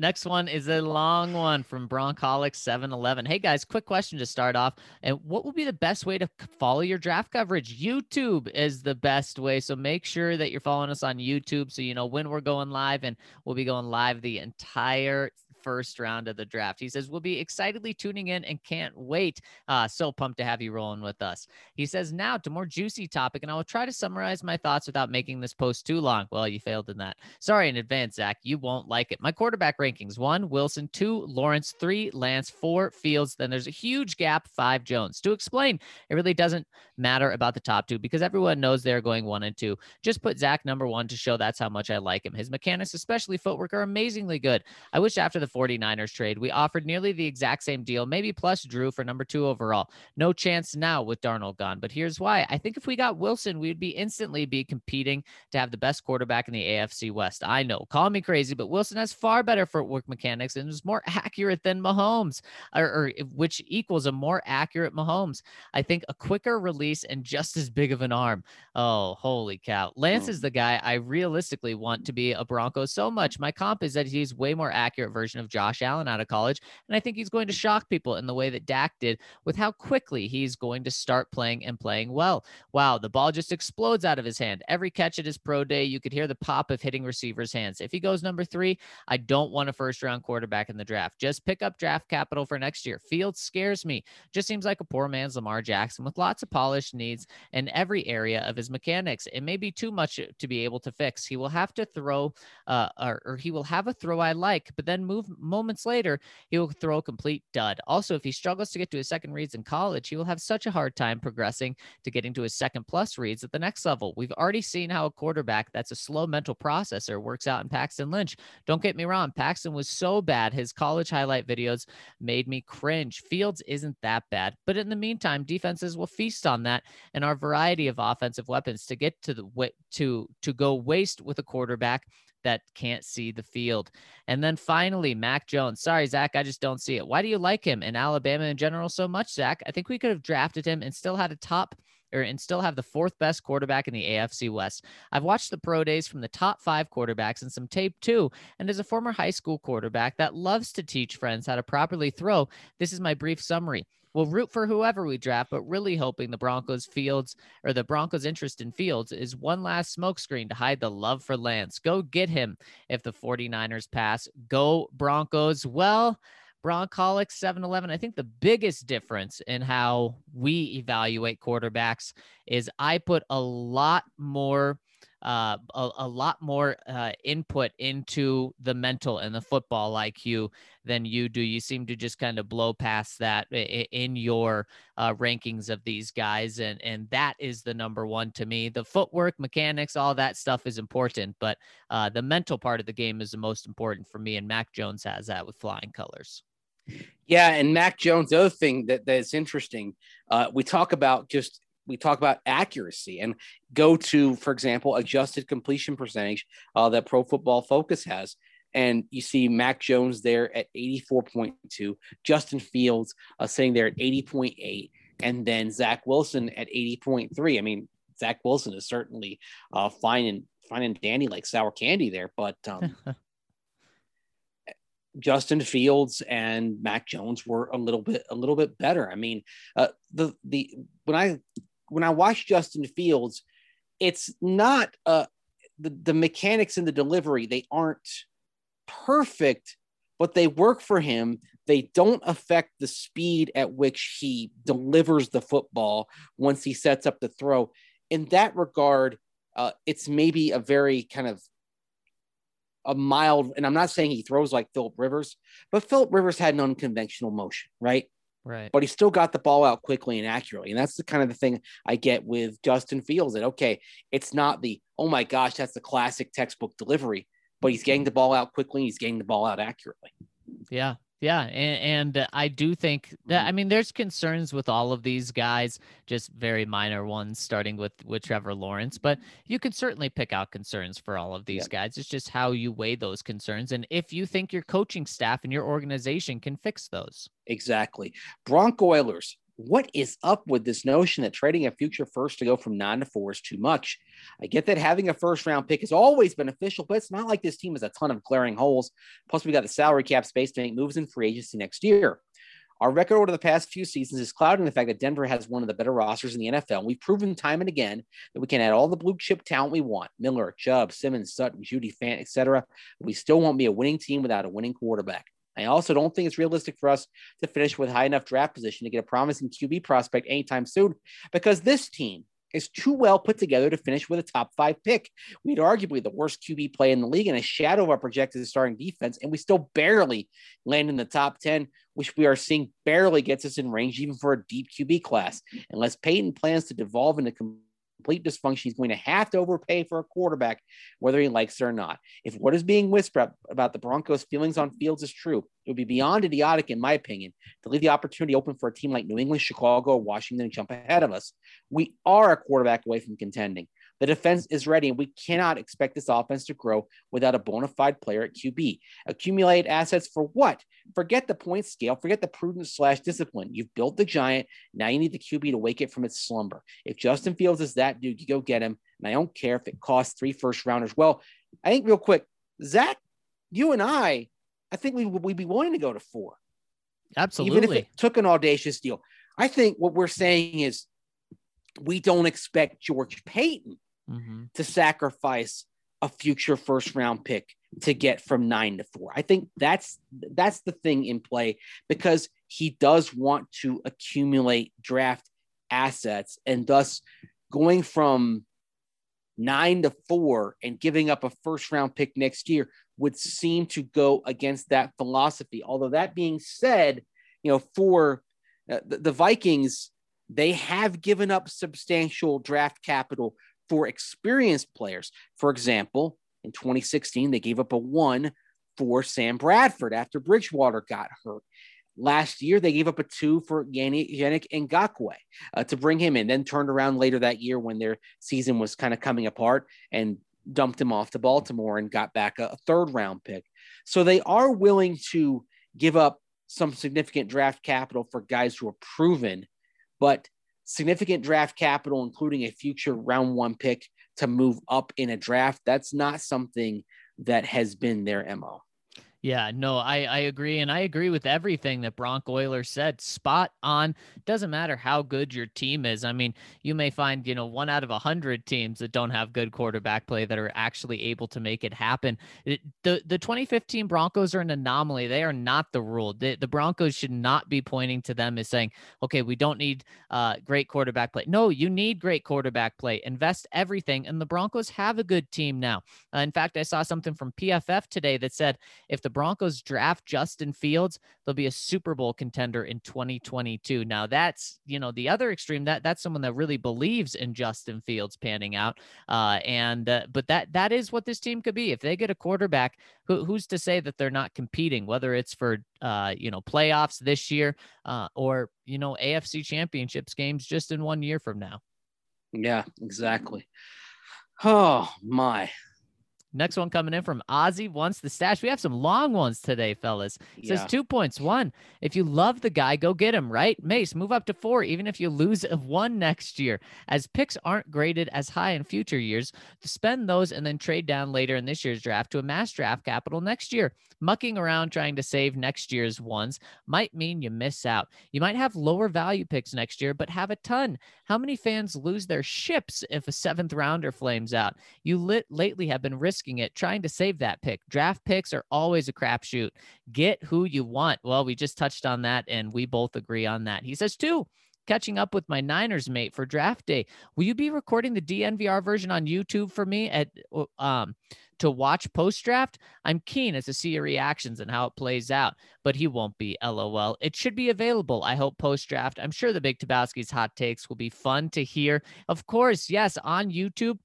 Speaker 1: Next one is a long one from Broncolic 711. Hey guys, quick question to start off. And what would be the best way to follow your draft coverage? YouTube is the best way. So make sure that you're following us on YouTube so you know when we're going live and we'll be going live the entire first round of the draft. He says, We'll be excitedly tuning in and can't wait. Uh, so pumped to have you rolling with us. He says, Now to more juicy topic, and I will try to summarize my thoughts without making this post too long. Well, you failed in that. Sorry in advance, Zach. You won't like it. My quarterback rankings one, Wilson, two, Lawrence, three, Lance, four, Fields. Then there's a huge gap, five, Jones. To explain, it really doesn't matter about the top two because everyone knows they're going one and two. Just put Zach number one to show that's how much I like him. His mechanics, especially footwork, are amazingly good. I wish after the 49ers trade, we offered nearly the exact same deal, maybe plus Drew for number two overall. No chance now with Darnold gone, but here's why. I think if we got Wilson, we'd be instantly be competing to have the best quarterback in the AFC West. I know, call me crazy, but Wilson has far better footwork mechanics and is more accurate than Mahomes, or, or which equals a more accurate Mahomes. I think a quicker release and just as big of an arm. Oh, holy cow. Lance hmm. is the guy I realistically want to be a Bronco so much. My comp is that he's way more accurate version of Josh Allen out of college. And I think he's going to shock people in the way that Dak did with how quickly he's going to start playing and playing well. Wow, the ball just explodes out of his hand. Every catch at his pro day, you could hear the pop of hitting receivers' hands. If he goes number three, I don't want a first round quarterback in the draft. Just pick up draft capital for next year. Fields scares me. Just seems like a poor man's Lamar Jackson with lots of polished needs in every area of his mechanics. It may be too much to be able to fix. He will have to throw, uh, or, or he will have a throw I like, but then move moments later, he will throw a complete dud. Also, if he struggles to get to his second reads in college, he will have such a hard time progressing to getting to his second plus reads at the next level. We've already seen how a quarterback that's a slow mental processor works out in Paxton Lynch. Don't get me wrong, Paxton was so bad, his college highlight videos made me cringe. Fields isn't that bad, but in the meantime, defenses will feast on that and our variety of offensive weapons to get to the to to go waste with a quarterback that can't see the field. And then finally, Mac Jones. Sorry, Zach, I just don't see it. Why do you like him in Alabama in general so much, Zach? I think we could have drafted him and still had a top or and still have the fourth best quarterback in the AFC West. I've watched the pro days from the top five quarterbacks and some tape too. And as a former high school quarterback that loves to teach friends how to properly throw, this is my brief summary. We'll root for whoever we draft, but really hoping the Broncos Fields or the Broncos' interest in Fields is one last smokescreen to hide the love for Lance. Go get him if the 49ers pass. Go Broncos. Well, Broncolic 711. I think the biggest difference in how we evaluate quarterbacks is I put a lot more uh, a, a, lot more uh, input into the mental and the football IQ than you do. You seem to just kind of blow past that in your uh, rankings of these guys, and and that is the number one to me. The footwork, mechanics, all that stuff is important, but uh, the mental part of the game is the most important for me. And Mac Jones has that with flying colors.
Speaker 3: Yeah, and Mac Jones. The other thing that that's interesting, uh, we talk about just we talk about accuracy and go to, for example, adjusted completion percentage uh, that Pro Football Focus has. And you see Mac Jones there at 84.2, Justin Fields uh, sitting there at 80.8, and then Zach Wilson at 80.3. I mean, Zach Wilson is certainly uh, fine and fine and dandy like sour candy there, but um, Justin Fields and Mac Jones were a little bit a little bit better. I mean, uh, the the when I when I watch Justin Fields, it's not uh, the the mechanics in the delivery. They aren't perfect, but they work for him. They don't affect the speed at which he delivers the football once he sets up the throw. In that regard, uh, it's maybe a very kind of a mild, and I'm not saying he throws like Philip Rivers, but Philip Rivers had an unconventional motion, right?
Speaker 1: Right.
Speaker 3: But he still got the ball out quickly and accurately. And that's the kind of the thing I get with Justin Fields that, okay, it's not the, oh my gosh, that's the classic textbook delivery, but he's getting mm-hmm. the ball out quickly. He's getting the ball out accurately.
Speaker 1: Yeah. Yeah, and, and I do think that I mm. mean there's concerns with all of these guys, just very minor ones, starting with with Trevor Lawrence. But you can certainly pick out concerns for all of these yeah. guys. It's just how you weigh those concerns, and if you think your coaching staff and your organization can fix those.
Speaker 3: Exactly, Bronco Oilers what is up with this notion that trading a future first to go from nine to four is too much? I get that having a first round pick is always beneficial, but it's not like this team has a ton of glaring holes. Plus, we got the salary cap space to make moves in free agency next year. Our record over the past few seasons is clouding the fact that Denver has one of the better rosters in the NFL. We've proven time and again that we can add all the blue chip talent we want Miller, Chubb, Simmons, Sutton, Jeudy, Fant, etc. We still won't be a winning team without a winning quarterback. I also don't think it's realistic for us to finish with high enough draft position to get a promising QB prospect anytime soon because this team is too well put together to finish with a top five pick. We had arguably the worst QB play in the league and a shadow of our projected starting defense, and we still barely land in the top 10, which we are seeing barely gets us in range even for a deep QB class. Unless Paton plans to devolve into complete dysfunction. He's going to have to overpay for a quarterback, whether he likes it or not. If what is being whispered about the Broncos' feelings on Fields is true, it would be beyond idiotic, in my opinion, to leave the opportunity open for a team like New England, Chicago, or Washington to jump ahead of us. We are a quarterback away from contending. The defense is ready, and we cannot expect this offense to grow without a bona fide player at QB. Accumulate assets for what? Forget the point scale, forget the prudence slash discipline. You've built the giant. Now you need the QB to wake it from its slumber. If Justin Fields is that dude, you go get him. And I don't care if it costs three first rounders. Well, I think real quick, Zach, you and I, I think we would be willing to go to four.
Speaker 1: Absolutely.
Speaker 3: Even if it took an audacious deal. I think what we're saying is we don't expect George Paton mm-hmm. to sacrifice a future first round pick to get from nine to four. I think that's that's the thing in play because he does want to accumulate draft assets and thus going from nine to four and giving up a first round pick next year would seem to go against that philosophy. Although that being said, you know, for uh, the, the Vikings, they have given up substantial draft capital for experienced players. For example, in 2016, they gave up a one for Sam Bradford after Bridgewater got hurt. Last year, they gave up a two for Yannick Ngakoue uh, to bring him in, then turned around later that year when their season was kind of coming apart and dumped him off to Baltimore and got back a, a third round pick. So they are willing to give up some significant draft capital for guys who are proven, but significant draft capital, including a future round one pick to move up in a draft, that's not something that has been their MO.
Speaker 1: Yeah, no, I, I agree. And I agree with everything that Bronco Oilers said. Spot on. Doesn't matter how good your team is. I mean, you may find, you know, one out of a hundred teams that don't have good quarterback play that are actually able to make it happen. It, the the 2015 Broncos are an anomaly. They are not the rule. The, the Broncos should not be pointing to them as saying, okay, we don't need uh, great quarterback play. No, you need great quarterback play. Invest everything. And the Broncos have a good team now. Uh, in fact, I saw something from PFF today that said if the Broncos draft Justin Fields, they'll be a Super Bowl contender in 2022. Now that's, you know, the other extreme that that's someone that really believes in Justin Fields panning out. Uh, and, uh, but that, that is what this team could be. If they get a quarterback, who, who's to say that they're not competing, whether it's for, uh, you know, playoffs this year, uh, or, you know, AFC championships games just in one year from now.
Speaker 3: Yeah, exactly. Oh my.
Speaker 1: Next one coming in from Ozzy wants the stash. We have some long ones today, fellas.
Speaker 3: Yeah.
Speaker 1: Says two points. One, if you love the guy, go get him, right? Mace, move up to four, even if you lose of one next year. As picks aren't graded as high in future years, spend those and then trade down later in this year's draft to amass draft capital next year. Mucking around trying to save next year's ones might mean you miss out. You might have lower value picks next year, but have a ton. How many fans lose their ships if a seventh rounder flames out? You lit lately have been risking it, trying to save that pick. Draft picks are always a crapshoot. Get who you want. Well, we just touched on that, and we both agree on that. He says, too, catching up with my Niners mate for draft day. Will you be recording the DNVR version on YouTube for me at um to watch post draft? I'm keen as to see your reactions and how it plays out, but he won't be. LOL. It should be available. I hope post draft. I'm sure the Big Tabowski's hot takes will be fun to hear. Of course, yes, on YouTube.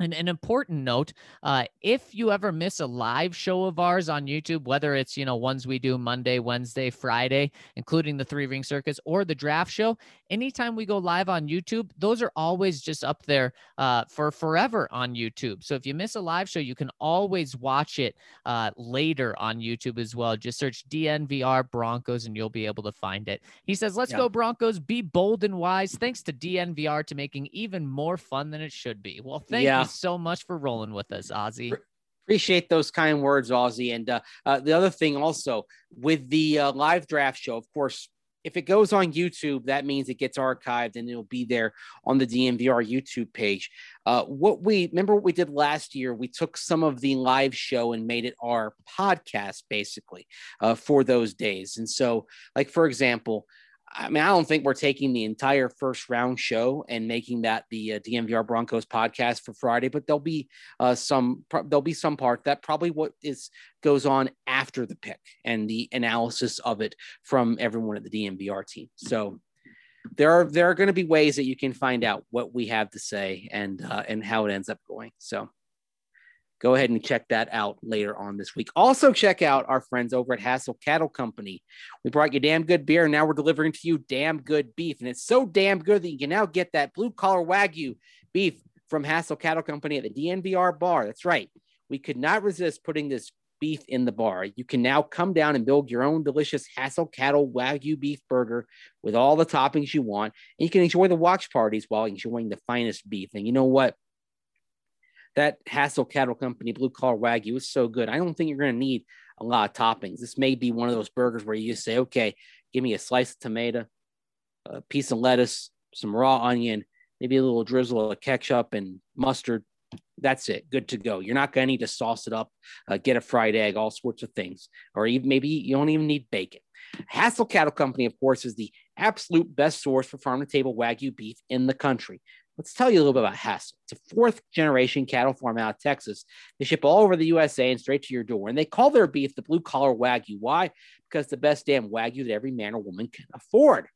Speaker 1: And an important note uh, if you ever miss a live show of ours on YouTube, whether it's, you know, ones we do Monday, Wednesday, Friday, including the three ring circus or the draft show, anytime we go live on YouTube, those are always just up there uh, for forever on YouTube. So if you miss a live show, you can always watch it uh, later on YouTube as well. Just search DNVR Broncos and you'll be able to find it. He says, Let's
Speaker 3: Yeah.
Speaker 1: go, Broncos. Be bold and wise. Thanks to DNVR to making even more fun than it should be. Well, thank
Speaker 3: Yeah.
Speaker 1: you so much for rolling with us, Ozzy.
Speaker 3: Appreciate those kind words, Aussie. And uh, uh, the other thing also with the uh, live draft show, of course, if it goes on YouTube, that means it gets archived and it'll be there on the DNVR YouTube page. Uh, what we remember what we did last year, we took some of the live show and made it our podcast basically uh, for those days. And so, like for example, I mean, I don't think we're taking the entire first round show and making that the uh, DNVR Broncos podcast for Friday, but there'll be uh, some there'll be some part that probably what is goes on after the pick and the analysis of it from everyone at the DNVR team. So there are there are going to be ways that you can find out what we have to say and uh, and how it ends up going. So go ahead and check that out later on this week. Also check out our friends over at Hassell Cattle Company. We brought you damn good beer, and now we're delivering to you damn good beef, and it's so damn good that you can now get that blue collar wagyu beef from Hassell Cattle Company at the DNVR bar. That's right. We could not resist putting this beef in the bar. You can now come down and build your own delicious Hassell Cattle Wagyu beef burger with all the toppings you want. And you can enjoy the watch parties while enjoying the finest beef. And you know what? That Hassell Cattle Company Blue Collar Wagyu is so good. I don't think you're going to need a lot of toppings. This may be one of those burgers where you just say, okay, give me a slice of tomato, a piece of lettuce, some raw onion, maybe a little drizzle of ketchup and mustard. That's it. Good to go. You're not going to need to sauce it up, uh, get a fried egg, all sorts of things. Or even maybe you don't even need bacon. Hassell Cattle Company, of course, is the absolute best source for farm to table Wagyu beef in the country. Let's tell you a little bit about Hassell. It's a fourth generation cattle farm out of Texas. They ship all over the USA and straight to your door. And they call their beef the blue collar Wagyu. Why? Because the best damn Wagyu that every man or woman can afford.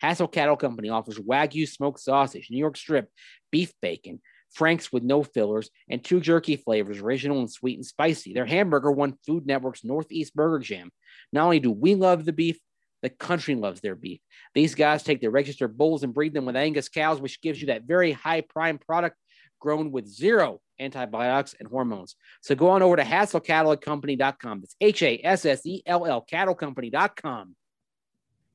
Speaker 3: Hassell Cattle Company offers Wagyu smoked sausage, New York strip, beef bacon, Franks with no fillers, and two jerky flavors, original and sweet and spicy. Their hamburger won Food Network's Northeast Burger Jam. Not only do we love the beef, the country loves their beef. These guys take their registered bulls and breed them with Angus cows, which gives you that very high prime product grown with zero antibiotics and hormones. So go on over to HassellCattleCompany.com. That's H A S S E L L CattleCompany.com.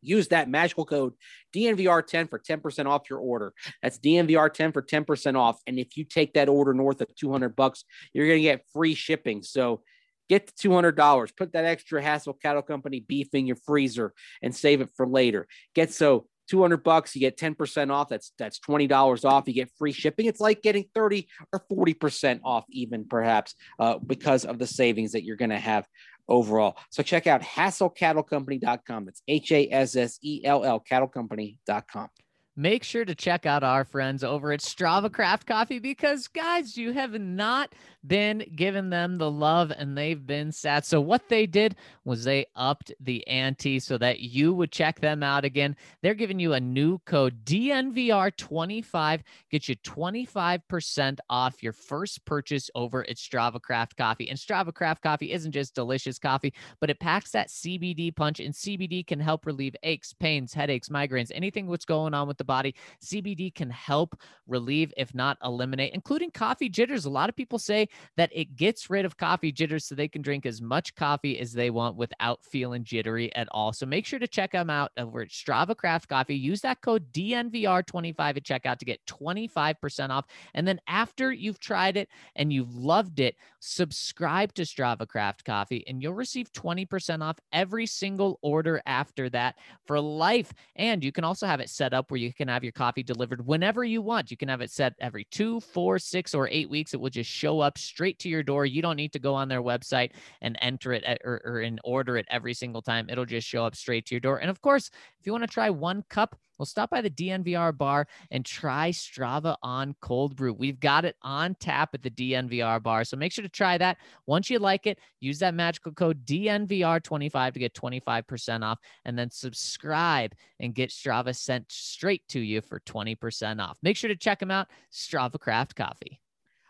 Speaker 3: Use that magical code DNVR10 for 10% off your order. That's DNVR10 for 10% off. And if you take that order north of 200 bucks, you're going to get free shipping. So get the $200, put that extra Hassell Cattle Company beef in your freezer and save it for later. Get so 200 bucks, you get 10% off. That's that's $20 off. You get free shipping. It's like getting 30 or 40% off even perhaps uh, because of the savings that you're going to have overall. So check out HassellCattleCompany.com. That's H A S S E L L CattleCompany.com.
Speaker 1: make sure to check out our friends over at Strava Craft Coffee because, guys, you have not been giving them the love and they've been sad. So, what they did was they upped the ante so that you would check them out again. They're giving you a new code DNVR25, get you 25% off your first purchase over at Strava Craft Coffee. And Strava Craft Coffee isn't just delicious coffee, but it packs that CBD punch, and CBD can help relieve aches, pains, headaches, migraines, anything what's going on with the body. CBD can help relieve, if not eliminate, including coffee jitters. A lot of people say that it gets rid of coffee jitters so they can drink as much coffee as they want without feeling jittery at all. So make sure to check them out over at Strava Craft Coffee. Use that code DNVR25 at checkout to get 25% off. And then after you've tried it and you've loved it, subscribe to Strava Craft Coffee and you'll receive 20% off every single order after that for life. And you can also have it set up where you can have your coffee delivered whenever you want. You can have it set every two, four, six, or eight weeks. It will just show up straight to your door. You don't need to go on their website and enter it or, or and order it every single time. It'll just show up straight to your door. And of course, if you want to try one cup, well, stop by the DNVR bar and try Strava on cold brew. We've got it on tap at the DNVR bar. So make sure to try that. Once you like it, use that magical code DNVR25 to get 25% off and then subscribe and get Strava sent straight to you for 20% off. Make sure to check them out, Strava Craft Coffee.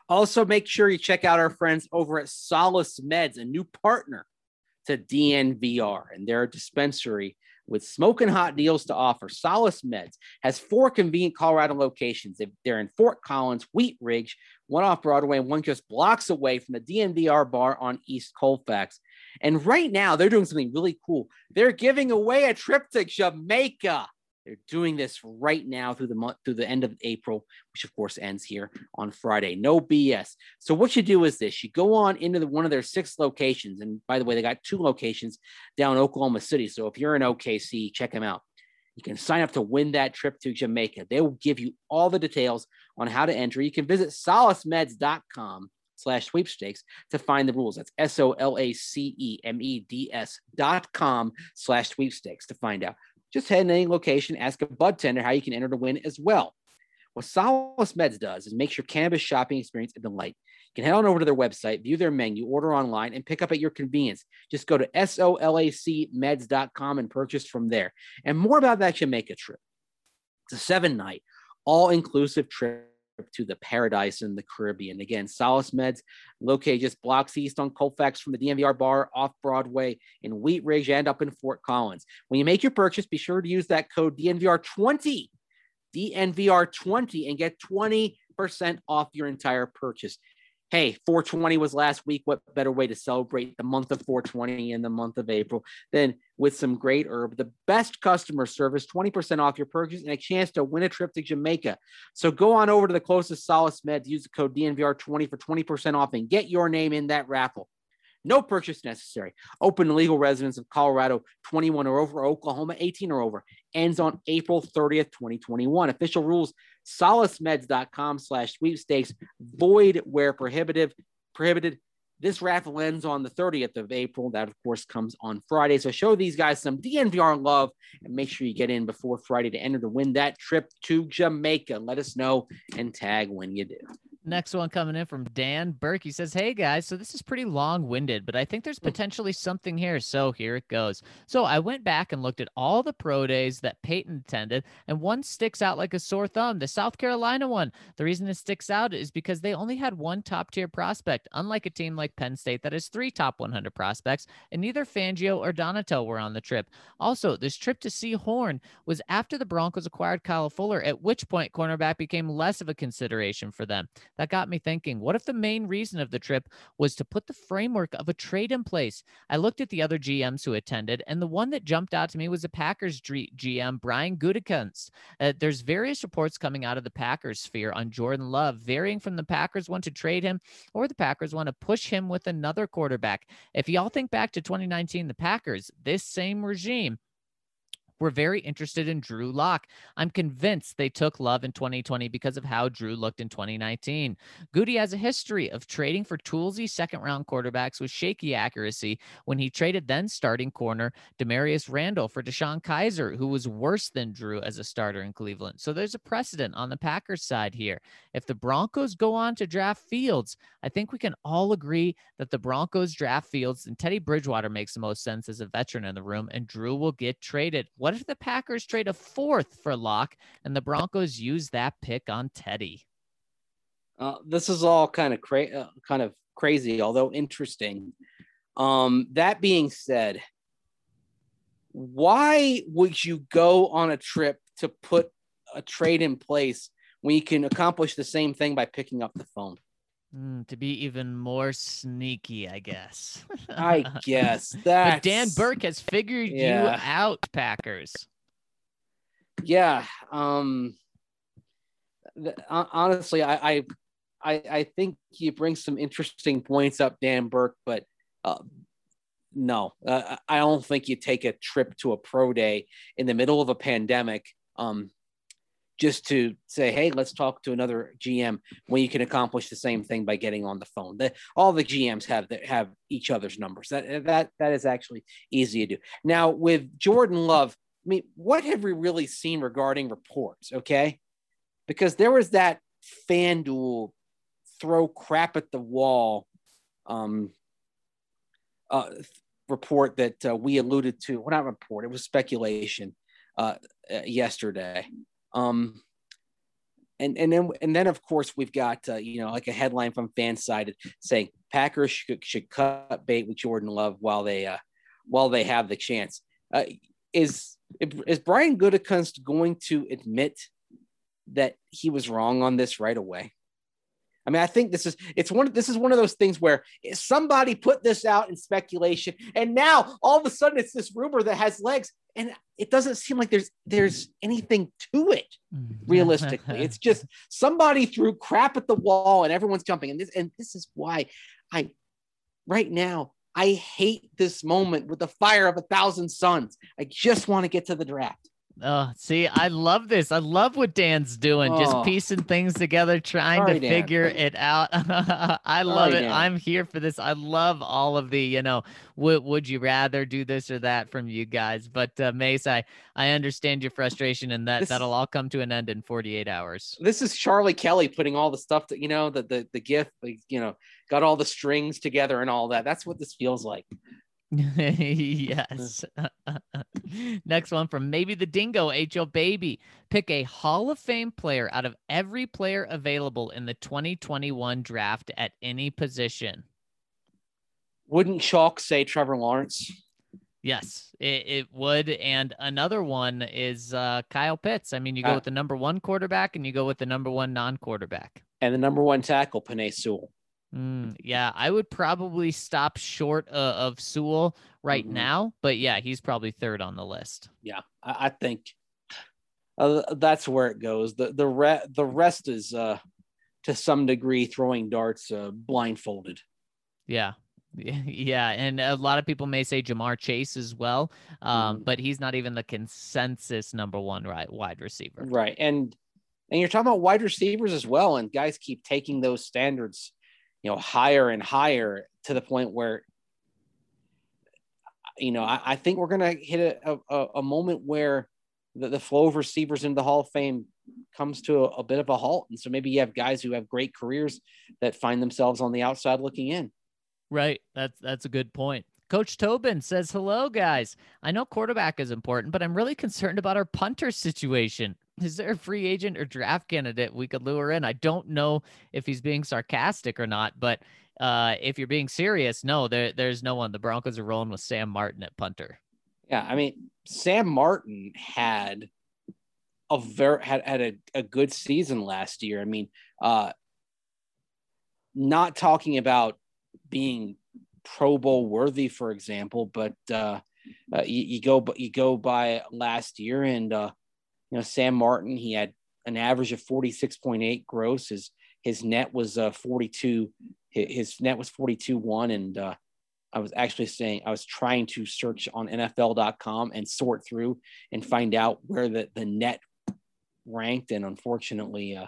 Speaker 3: Also, make sure you check out our friends over at Solace Meds, a new partner to DNVR and their dispensary with smoking hot deals to offer. Solace Meds has four convenient Colorado locations. They're in Fort Collins, Wheat Ridge, one off Broadway, and one just blocks away from the DNVR bar on East Colfax. And right now, they're doing something really cool. They're giving away a trip to Jamaica. They're doing this right now through the month through the end of April, which of course ends here on Friday. No BS. So what you do is this: you go on into the, one of their six locations, and by the way, they got two locations down Oklahoma City. So if you're in OKC, check them out. You can sign up to win that trip to Jamaica. They will give you all the details on how to enter. You can visit solacemeds.com slash sweepstakes to find the rules. That's S-O-L-A-C-E-M-E-D-S dot com slash sweepstakes to find out just head in any location, ask a bud tender how you can enter to win as well. What Solace Meds does is makes your cannabis shopping experience a delight. You can head on over to their website, view their menu, order online, and pick up at your convenience. Just go to solacemeds.com and purchase from there. And more about that Jamaica trip. It's a seven night, all inclusive trip to the paradise in the Caribbean. Again, Solace Meds, located just blocks east on Colfax from the DNVR bar off Broadway in Wheat Ridge and up in Fort Collins. When you make your purchase, be sure to use that code DNVR20, DNVR20, and get 20% off your entire purchase hey, 420 was last week. What better way to celebrate the month of 420 in the month of April than with some great herb, the best customer service, 20% off your purchase, and a chance to win a trip to Jamaica. So go on over to the closest Solace Med, use the code DNVR20 for 20% off and get your name in that raffle. No purchase necessary. Open to legal residents of Colorado 21 or over, Oklahoma 18 or over. Ends on April 30th, 2021. Official rules solacemeds.com slash sweepstakes. Void where prohibitive. Prohibited. This raffle ends on the 30th of April. That, of course, comes on Friday. So show these guys some DNVR love and make sure you get in before Friday to enter to win that trip to Jamaica. Let us know and tag when you do.
Speaker 1: Next one coming in from Dan Burke. He says, Hey guys, so this is pretty long winded, but I think there's hmm. potentially something here. So here it goes. So I went back and looked at all the pro days that Paton attended, and one sticks out like a sore thumb the South Carolina one. The reason it sticks out is because they only had one top tier prospect, unlike a team like Penn State that has three top 100 prospects, and neither Fangio or Donatell were on the trip. Also, this trip to see Horn was after the Broncos acquired Kyle Fuller, at which point cornerback became less of a consideration for them. That got me thinking what if the main reason of the trip was to put the framework of a trade in place? I looked at the other GMs who attended, and the one that jumped out to me was the Packers GM, Brian Gutekunst. Uh, there's various reports coming out of the Packers sphere on Jordan Love, varying from the Packers want to trade him or the Packers want to push him with another quarterback. If y'all think back to 2019, the Packers, this same regime, were very interested in Drew Lock. I'm convinced they took Love in 2020 because of how Drew looked in 2019. Goody has a history of trading for toolsy second round quarterbacks with shaky accuracy when he traded then starting corner Damarious Randall for DeShone Kizer, who was worse than Drew as a starter in Cleveland. So there's a precedent on the Packers side here. If the Broncos go on to draft Fields, I think we can all agree that the Broncos draft Fields and Teddy Bridgewater makes the most sense as a veteran in the room, and Drew will get traded. What what if the Packers trade a fourth for Lock and the Broncos use that pick on Teddy?
Speaker 3: Uh, this is all kind of uh, kind of crazy, although interesting. Um, that being said, why would you go on a trip to put a trade in place when you can accomplish the same thing by picking up the phone.
Speaker 1: Mm, to be even more sneaky, I guess.
Speaker 3: I guess that.
Speaker 1: But Dan Burke has figured
Speaker 3: Yeah.
Speaker 1: you out, Packers.
Speaker 3: Yeah. Um. th- honestly, I, I, I, I think he brings some interesting points up, Dan Burke, but uh, no, uh, I don't think you take a trip to a pro day in the middle of a pandemic. Um, just to say, hey, let's talk to another GM when you can accomplish the same thing by getting on the phone. The, all the GMs have the, have each other's numbers. That that that is actually easy to do. Now with Jordan Love, I mean, what have we really seen regarding reports? Okay, because there was that FanDuel throw crap at the wall um, uh, report that uh, we alluded to. Well, not report, it was speculation uh, uh, yesterday. Um, and and then and then of course we've got uh, you know like a headline from Fansided saying Packers should, should cut bait with Jordan Love while they uh, while they have the chance. Uh, is is Brian Gutekunst going to admit that he was wrong on this right away? I mean, I think this is it's one this is one of those things where somebody put this out in speculation, and now all of a sudden it's this rumor that has legs, and it doesn't seem like there's there's anything to it mm-hmm. realistically. it's just somebody threw crap at the wall and everyone's jumping. And this and this is why I right now I hate this moment with the fire of a thousand suns. I just want to get to the draft.
Speaker 1: Oh, see, I love this. I love what Dan's doing, just
Speaker 3: Oh.
Speaker 1: piecing things together, trying
Speaker 3: Sorry,
Speaker 1: to
Speaker 3: Dan.
Speaker 1: figure it out. I love
Speaker 3: Sorry,
Speaker 1: it.
Speaker 3: Dan.
Speaker 1: I'm here for this. I love all of the, you know, would would you rather do this or that from you guys? But uh, Mace, I I understand your frustration, and that
Speaker 3: This-
Speaker 1: that'll all come to an end in 48 hours.
Speaker 3: This is Charlie Kelly putting all the stuff that you know, the the the gift, like, you know, got all the strings together and all that. That's what this feels like.
Speaker 1: yes. Next one from maybe the Dingo HO Baby. Pick a Hall of Fame player out of every player available in the 2021 draft at any position.
Speaker 3: Wouldn't Chalk say Trevor Lawrence?
Speaker 1: Yes, it, it would. And another one is uh, Kyle Pitts. I mean, you go
Speaker 3: Uh,
Speaker 1: with the number one quarterback and you go with the number one non quarterback.
Speaker 3: And the number one tackle, Penei Sewell.
Speaker 1: Mm, yeah, I would probably stop short uh, of Sewell right
Speaker 3: Mhm.
Speaker 1: now, but yeah, he's probably third on the list.
Speaker 3: Yeah, I, I think uh, that's where it goes. The the re- the rest is uh, to some degree throwing darts uh, blindfolded.
Speaker 1: Yeah. Yeah. And a lot of people may say Ja'Marr Chase as well, um,
Speaker 3: Mhm.
Speaker 1: but he's not even the consensus number one right, wide receiver.
Speaker 3: Right. And and you're talking about wide receivers as well. And guys keep taking those standards, you know, higher and higher to the point where you know, I, I think we're gonna hit a, a, a moment where the, the flow of receivers into the Hall of Fame comes to a, a bit of a halt. And so maybe you have guys who have great careers that find themselves on the outside looking in.
Speaker 1: Right. That's that's a good point. Coach Tobin says, Hello, guys. I know quarterback is important, but I'm really concerned about our punter situation. Is there a free agent or draft candidate we could lure in? I don't know if he's being sarcastic or not, but uh, if you're being serious, no, there, there's no one. The Broncos are rolling with Sam Martin at punter.
Speaker 3: Yeah, I mean, Sam Martin had a very had, had a, a good season last year. I mean, uh not talking about being Pro Bowl worthy, for example, but uh, uh you, you go you go by last year and uh you know Sam Martin, he had an average of 46.8 gross. His his net was uh 42 his, net was 42 1 and uh I was actually saying I was trying to search on NFL.com and sort through and find out where the, the net ranked, and unfortunately, uh,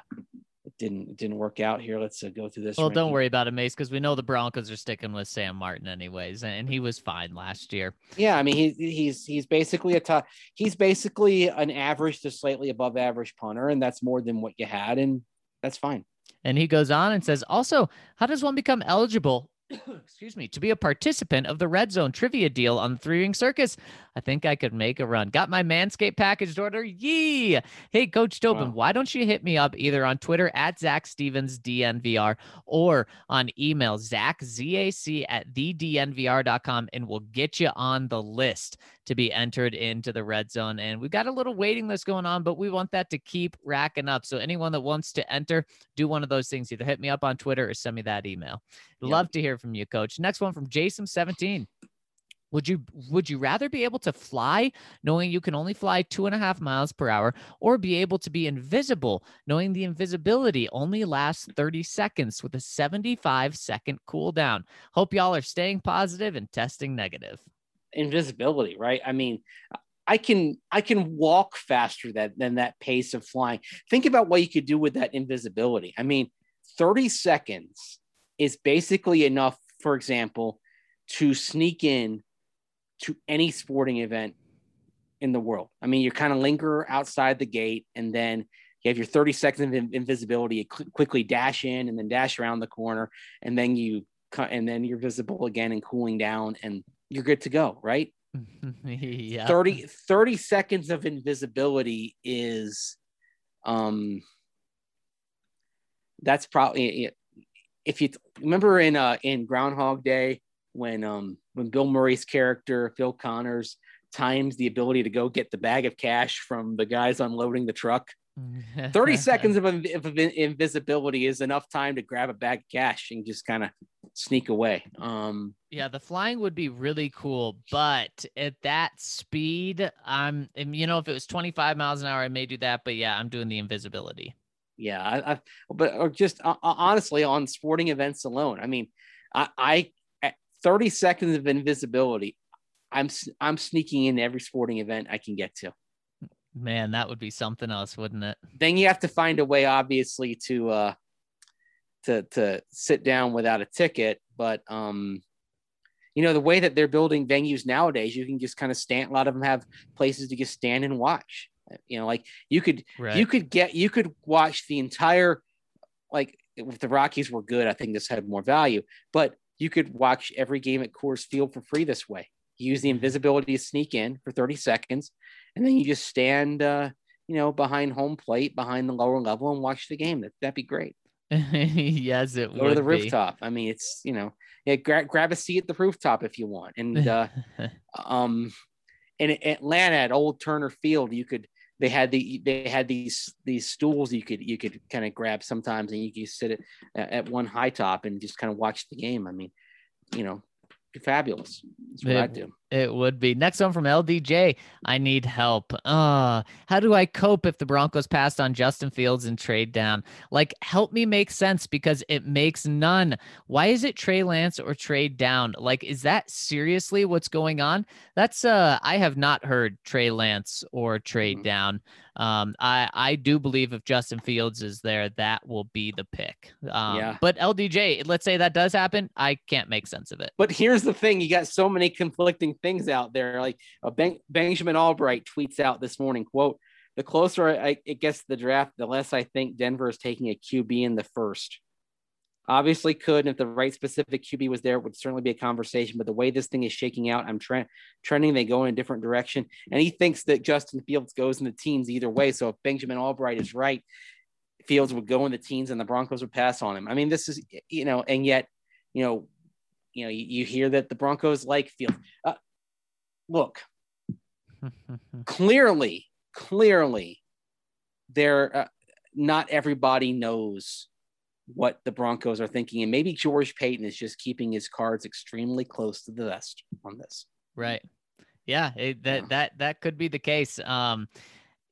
Speaker 3: didn't it didn't work out here. Let's uh, go through this.
Speaker 1: Well, don't worry about it, Mace, because we know the Broncos are sticking with Sam Martin anyways, and he was fine last year.
Speaker 3: Yeah, I mean he's he's he's basically a top. He's basically an average to slightly above average punter, and that's more than what you had, and that's fine.
Speaker 1: And he goes on and says, also, how does one become eligible? Excuse me, to be a participant of the Red Zone trivia deal on the Three Ring Circus. I think I could make a run. Got my Manscaped package order. Yee. Hey, Coach Tobin,
Speaker 3: Wow.
Speaker 1: why don't you hit me up either on Twitter at Zach Stevens DNVR or on email Zach ZAC at thednvr.com and we'll get you on the list to be entered into the red zone. And we've got a little waiting list going on, but we want that to keep racking up. So anyone that wants to enter, do one of those things. Either hit me up on Twitter or send me that email.
Speaker 3: Yep.
Speaker 1: Love to hear from you, coach. Next one from Jason17. Would you would you rather be able to fly knowing you can only fly two and a half miles per hour, or be able to be invisible knowing the invisibility only lasts 30 seconds with a 75 second cooldown? Hope y'all are staying positive and testing negative.
Speaker 3: invisibility, right? I mean, I can I can walk faster than, than that pace of flying. Think about what you could do with that invisibility. I mean, 30 seconds is basically enough, for example, to sneak in to any sporting event in the world. I mean, you kind of linger outside the gate and then you have your 30 seconds of invisibility, you cl- quickly dash in and then dash around the corner and then you cut and then you're visible again and cooling down and you're good to go, right?
Speaker 1: yeah.
Speaker 3: 30, 30 seconds of invisibility is um that's probably if you remember in uh in groundhog day when um when bill murray's character phil connors times the ability to go get the bag of cash from the guys unloading the truck 30 seconds of, inv- of invisibility is enough time to grab a bag of cash and just kind of sneak away um
Speaker 1: Yeah, the flying would be really cool, but at that speed, I'm, and, you know, if it was 25 miles an hour, I may do that. But yeah, I'm doing the invisibility.
Speaker 3: Yeah, I, I but or just uh, uh, honestly on sporting events alone. I mean, I, I 30 seconds of invisibility, I'm I'm sneaking in every sporting event I can get to.
Speaker 1: Man, that would be something else, wouldn't it?
Speaker 3: Then you have to find a way, obviously, to uh to to sit down without a ticket. But um, you know, the way that they're building venues nowadays, you can just kind of stand. A lot of them have places to just stand and watch. You know, like you could
Speaker 1: Right.
Speaker 3: you could get you could watch the entire like if the Rockies were good, I think this had more value, but you could watch every game at Coors Field for free this way. You use the invisibility to sneak in for 30 seconds, and then you just stand uh, you know, behind home plate, behind the lower level, and watch the game. That that'd be great.
Speaker 1: yes, it
Speaker 3: Go
Speaker 1: would
Speaker 3: to the
Speaker 1: be.
Speaker 3: rooftop. I mean, it's you know, yeah, gra- grab a seat at the rooftop if you want. And uh, um, in Atlanta at Old Turner Field, you could they had the they had these these stools you could you could kind of grab sometimes, and you could sit at at one high top and just kind of watch the game. I mean, you know, fabulous. That's what
Speaker 1: Yeah.
Speaker 3: I do.
Speaker 1: It would be. Next one from LDJ. I need help. Uh, how do I cope if the Broncos passed on Justin Fields and trade down? Like, help me make sense because it makes none. Why is it Trey Lance or trade down? Like, is that seriously what's going on? That's uh I have not heard Trey Lance or trade
Speaker 3: Mhm.
Speaker 1: down. Um, I I do believe if Justin Fields is there, that will be the pick. Um,
Speaker 3: Yeah.
Speaker 1: But LDJ, let's say that does happen, I can't make sense of it.
Speaker 3: But here's the thing: you got so many conflicting things out there. Like uh, ben- Benjamin Albright tweets out this morning, "quote The closer I, it gets to the draft, the less I think Denver is taking a QB in the first. Obviously, could and if the right specific QB was there, it would certainly be a conversation. But the way this thing is shaking out, I'm tre- trending. They go in a different direction, and he thinks that Justin Fields goes in the teens either way. So if Benjamin Albright is right, Fields would go in the teens, and the Broncos would pass on him. I mean, this is you know, and yet, you know, you know, you, you hear that the Broncos like Fields. Uh, look, clearly, clearly, there, uh, not everybody knows what the Broncos are thinking, and maybe George Paton is just keeping his cards extremely close to the vest on this.
Speaker 1: Right. Yeah, it, that
Speaker 3: Yeah.
Speaker 1: that that could be the case. Um,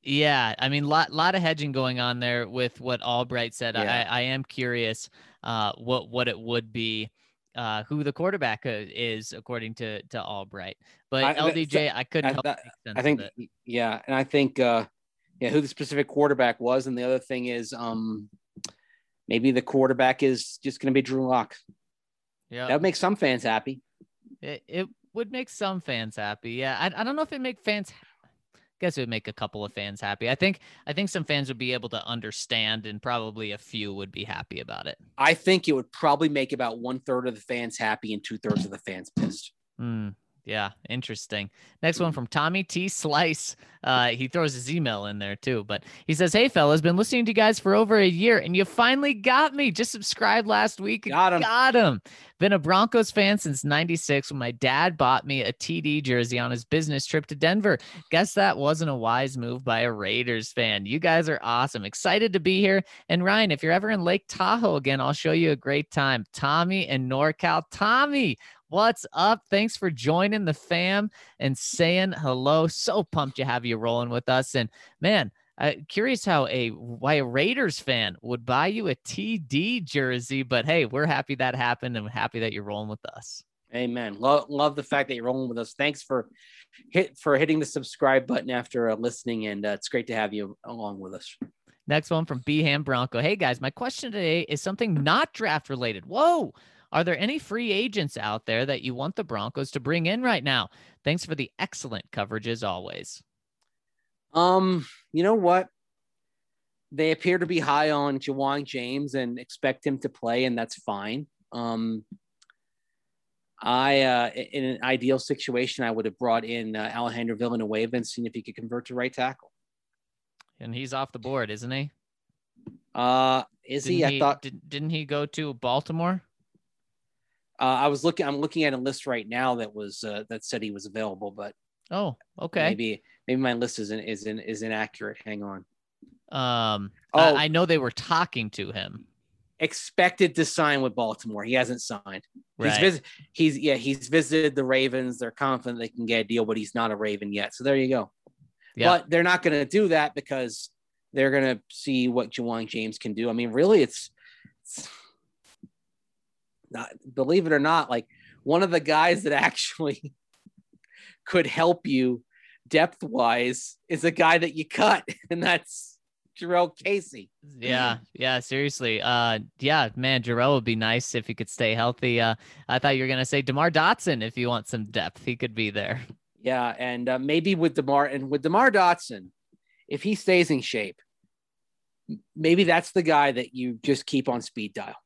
Speaker 1: yeah, I mean, lot lot of hedging going on there with what Albright said.
Speaker 3: Yeah.
Speaker 1: I I am curious, uh, what what it would be, uh, who the quarterback uh, is according to to Albright. But
Speaker 3: I-
Speaker 1: LDJ, I couldn't
Speaker 3: I-
Speaker 1: help
Speaker 3: that- I think, yeah, and I think, uh, yeah, who the specific quarterback was, and the other thing is, um, maybe the quarterback is just going to be Drew Lock.
Speaker 1: Yeah,
Speaker 3: That would make some fans happy.
Speaker 1: it, it would make some fans happy. Yeah, I, I don't know if it make fans. Guess it would make a couple of fans happy. I think I think some fans would be able to understand, and probably a few would be happy about it.
Speaker 3: I think it would probably make about one third of the fans happy and two thirds of the fans pissed.
Speaker 1: Mm, Yeah, interesting. Next one from Tommy T. Slice. Uh, he throws his email in there too, but he says, "Hey fellas, been listening to you guys for over a year, and you finally got me. Just subscribed last week.
Speaker 3: Got him.
Speaker 1: Got him. Been a Broncos fan since '96 when my dad bought me a TD jersey on his business trip to Denver. Guess that wasn't a wise move by a Raiders fan. You guys are awesome. Excited to be here. And Ryan, if you're ever in Lake Tahoe again, I'll show you a great time. Tommy and NorCal. Tommy, What's up? Thanks for joining the fam and saying hello. So pumped to have you rolling with us. And man, uh, curious how a why a Raiders fan would buy you a TD jersey, but hey, we're happy that happened and happy that you're rolling with us.
Speaker 3: Amen. Love, love the fact that you're rolling with us. Thanks for hit for hitting the subscribe button after uh, listening, and uh, it's great to have you along with us.
Speaker 1: Next one from Beham Bronco. Hey guys, my question today is something not draft related. Whoa, are there any free agents out there that you want the Broncos to bring in right now? Thanks for the excellent coverage as always.
Speaker 3: Um, you know what? They appear to be high on Ja'Wuan James and expect him to play, and that's fine. Um, I, uh, in an ideal situation, I would have brought in uh, Alejandro Villanueva and seen if he could convert to right tackle.
Speaker 1: And he's off the board, isn't he?
Speaker 3: Uh, is
Speaker 1: didn't
Speaker 3: he? I thought
Speaker 1: did, didn't he go to Baltimore?
Speaker 3: Uh, I was looking. I'm looking at a list right now that was uh, that said he was available, but
Speaker 1: oh, okay.
Speaker 3: Maybe maybe my list isn't is in, is inaccurate. Hang on.
Speaker 1: Um. Oh, I, I know they were talking to him.
Speaker 3: Expected to sign with Baltimore. He hasn't signed.
Speaker 1: Right.
Speaker 3: He's vis- he's yeah he's visited the Ravens. They're confident they can get a deal, but he's not a Raven yet. So there you go.
Speaker 1: Yeah.
Speaker 3: But they're not going to do that because they're going to see what Ja'Wuan James can do. I mean, really, it's, it's believe it or not, like one of the guys that actually could help you depth wise is a guy that you cut, and that's Jurrell Casey.
Speaker 1: Yeah, yeah, seriously. Uh yeah, man, Jurrell would be nice if he could stay healthy. Uh I thought you were gonna say DeMar Dotson if you want some depth, he could be there.
Speaker 3: Yeah, and uh, maybe with DeMar and with DeMar Dotson, if he stays in shape, maybe that's the guy that you just keep on speed dial.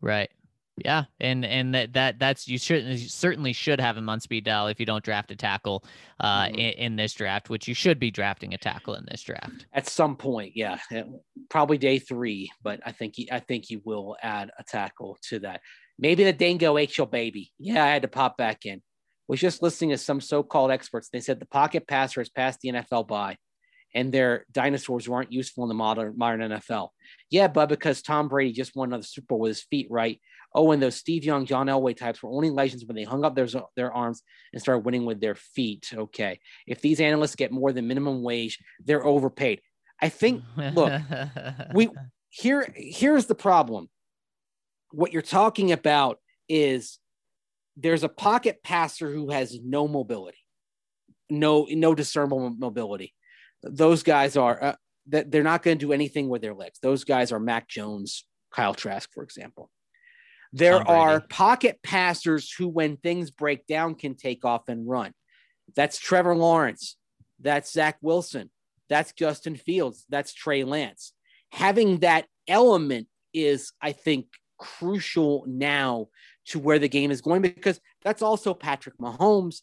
Speaker 1: Right. Yeah, and and that that that's you certainly certainly should have him on speed dial if you don't draft a tackle uh, mm-hmm. in, in, this draft, which you should be drafting a tackle in this draft
Speaker 3: at some point. Yeah, probably day three, but I think he, I think you will add a tackle to that. Maybe the ate your baby. Yeah, I had to pop back in. Was just listening to some so-called experts. They said the pocket passer has passed the NFL by and their dinosaurs weren't useful in the modern modern NFL. Yeah, but because Tom Brady just won another Super Bowl with his feet right. Oh, and those Steve Young, John Elway types were only legends when they hung up their, their arms and started winning with their feet. Okay. If these analysts get more than minimum wage, they're overpaid. I think, look, we here here's the problem. What you're talking about is there's a pocket passer who has no mobility, no no discernible mobility those guys are uh, that they're not going to do anything with their legs. Those guys are Mac Jones, Kyle Trask, for example. There are pocket passers who, when things break down, can take off and run. That's Trevor Lawrence. That's Zach Wilson. That's Justin Fields. That's Trey Lance. Having that element is, I think, crucial now to where the game is going because that's also Patrick Mahomes,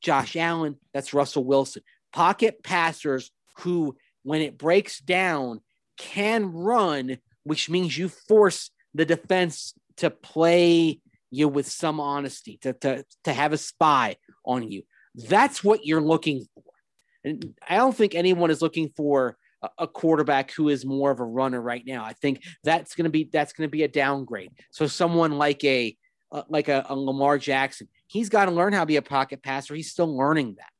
Speaker 3: Josh Allen, that's Russell Wilson. Pocket passers who, when it breaks down, can run, which means you force the defense to play you with some honesty, to, to, to have a spy on you. That's what you're looking for. And I don't think anyone is looking for a quarterback who is more of a runner right now. I think that's going to be that's going to be a downgrade. So someone like a uh, like a, a Lamar Jackson, he's got to learn how to be a pocket passer. He's still learning that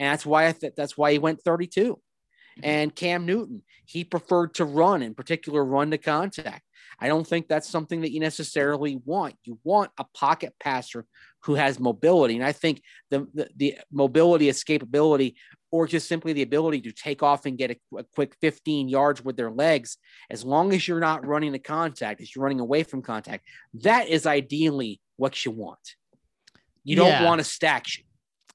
Speaker 3: and that's why I th- that's why he went 32. Mm-hmm. And Cam Newton, he preferred to run, in particular, run to contact. I don't think that's something that you necessarily want. You want a pocket passer who has mobility, and I think the the, the mobility, escapability, or just simply the ability to take off and get a, a, quick 15 yards with their legs, as long as you're not running the contact, as you're running away from contact, that is ideally what you want. You don't
Speaker 1: yeah.
Speaker 3: want a stack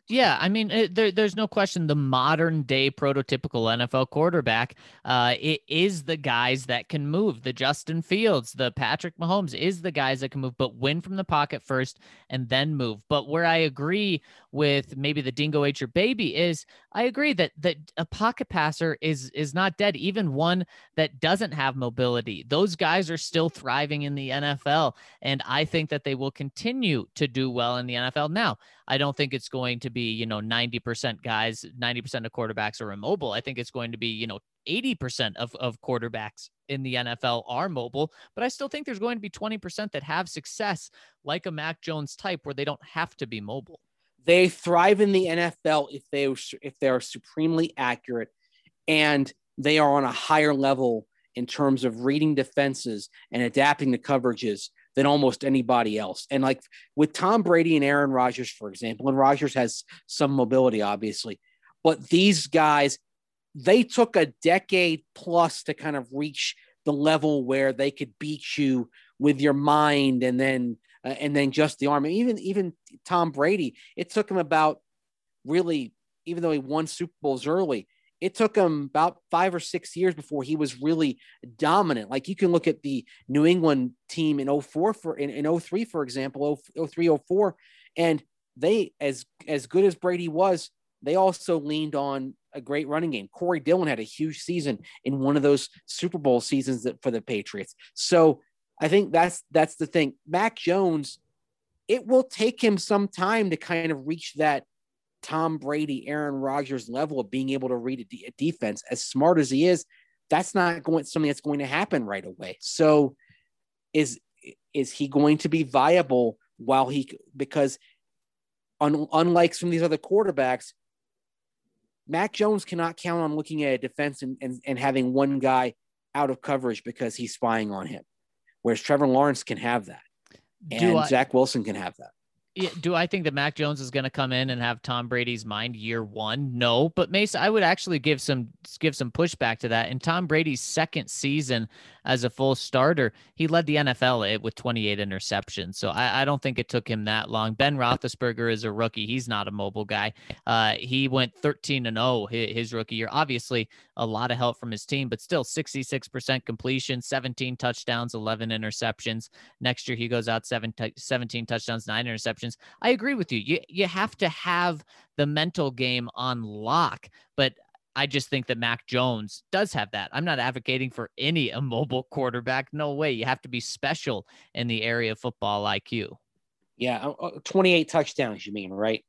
Speaker 1: Yeah, I mean, it, there, there's no question the modern day prototypical NFL quarterback uh, it is the guys that can move. The Justin Fields, the Patrick Mahomes is the guys that can move, but win from the pocket first and then move. But where I agree with maybe the Dingo ate your baby is I agree that that a pocket passer is is not dead. Even one that doesn't have mobility, those guys are still thriving in the NFL, and I think that they will continue to do well in the NFL. Now, I don't think it's going to be, you know, 90% guys, 90% of quarterbacks are immobile. I think it's going to be, you know, 80% of, of quarterbacks in the NFL are mobile, but I still think there's going to be 20% that have success like a Mac Jones type where they don't have to be mobile.
Speaker 3: They thrive in the NFL if they if they are supremely accurate and they are on a higher level in terms of reading defenses and adapting to coverages than almost anybody else. And like with Tom Brady and Aaron Rodgers, for example, and Rodgers has some mobility, obviously, but these guys, they took a decade plus to kind of reach the level where they could beat you with your mind and then uh, and then just the arm. even even Tom Brady, it took him about really, even though he won Super Bowls early, it took him about five or six years before he was really dominant. Like you can look at the New England team in 04 for in, in 03, for example, 03, 04, and they as as good as Brady was, they also leaned on a great running game. Corey Dillon had a huge season in one of those Super Bowl seasons that, for the Patriots. So I think that's that's the thing. Mac Jones, it will take him some time to kind of reach that Tom Brady, Aaron Rodgers level of being able to read a, de- a defense, as smart as he is, that's not going something that's going to happen right away. So, is is he going to be viable while he because un, unlike some of these other quarterbacks, Mac Jones cannot count on looking at a defense and, and, and having one guy out of coverage because he's spying on him. Whereas Trevor Lawrence can have that. And I, Zach Wilson can have that
Speaker 1: do I think that Mac Jones is going to come in and have Tom Brady's mind year one? No, but Mace, I would actually give some give some pushback to that. In Tom Brady's second season as a full starter, he led the NFL with 28 interceptions. So I, I don't think it took him that long. Ben Roethlisberger is a rookie; he's not a mobile guy. Uh, he went 13 and 0 his rookie year. Obviously, a lot of help from his team, but still 66% completion, 17 touchdowns, 11 interceptions. Next year, he goes out t- 17 touchdowns, nine interceptions I agree with you. You you have to have the mental game on lock, but I just think that Mac Jones does have that. I'm not advocating for any immobile quarterback. No way. You have to be special in the area of football IQ.
Speaker 3: Yeah, uh, uh, 28 touchdowns. You mean right?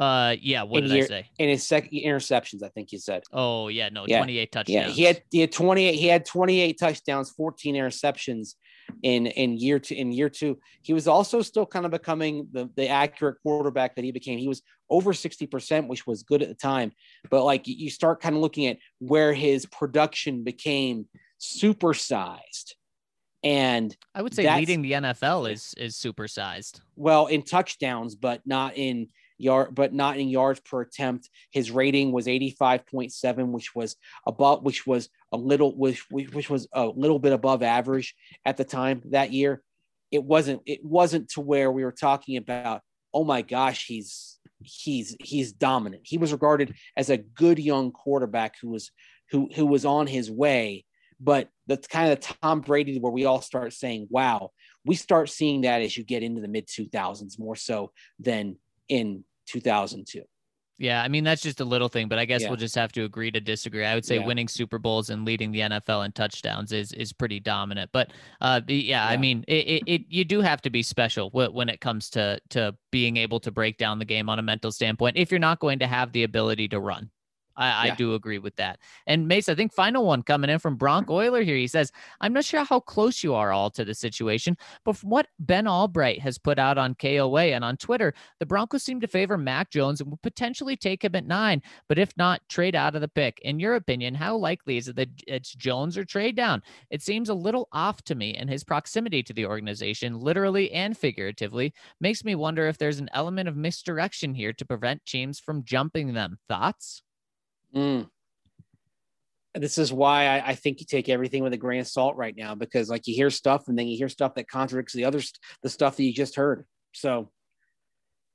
Speaker 1: Uh, yeah. What in did
Speaker 3: year,
Speaker 1: I say?
Speaker 3: In his second interceptions, I think you said.
Speaker 1: Oh yeah, no, yeah. 28 touchdowns.
Speaker 3: Yeah, he had he had 28. He had 28 touchdowns, 14 interceptions in in year two in year two he was also still kind of becoming the, the accurate quarterback that he became. He was over 60% which was good at the time but like you start kind of looking at where his production became supersized. And
Speaker 1: i would say leading the nfl is is supersized.
Speaker 3: Well in touchdowns but not in yard, but not in yards per attempt. His rating was 85.7, which was above, which was a little, which, which was a little bit above average at the time that year. It wasn't, it wasn't to where we were talking about, oh my gosh, he's, he's, he's dominant. He was regarded as a good young quarterback who was, who, who was on his way. But that's kind of the Tom Brady where we all start saying, wow, we start seeing that as you get into the mid 2000s more so than in 2002.
Speaker 1: Yeah, I mean that's just a little thing, but I guess yeah. we'll just have to agree to disagree. I would say yeah. winning Super Bowls and leading the NFL in touchdowns is is pretty dominant. But uh, yeah, yeah. I mean it, it, it, you do have to be special when it comes to to being able to break down the game on a mental standpoint if you're not going to have the ability to run. I, yeah. I, do agree with that. And Mace, I think final one coming in from Bronk Oiler here. He says, I'm not sure how close you are all to the situation, but from what Ben Albright has put out on KOA and on Twitter, the Broncos seem to favor Mac Jones and would potentially take him at nine, but if not, trade out of the pick. In your opinion, how likely is it that it's Jones or trade down? It seems a little off to me, and his proximity to the organization, literally and figuratively, makes me wonder if there's an element of misdirection here to prevent teams from jumping them. Thoughts?
Speaker 3: Mm. This is why I, I, think you take everything with a grain of salt right now because, like, you hear stuff and then you hear stuff that contradicts the other the stuff that you just heard. So,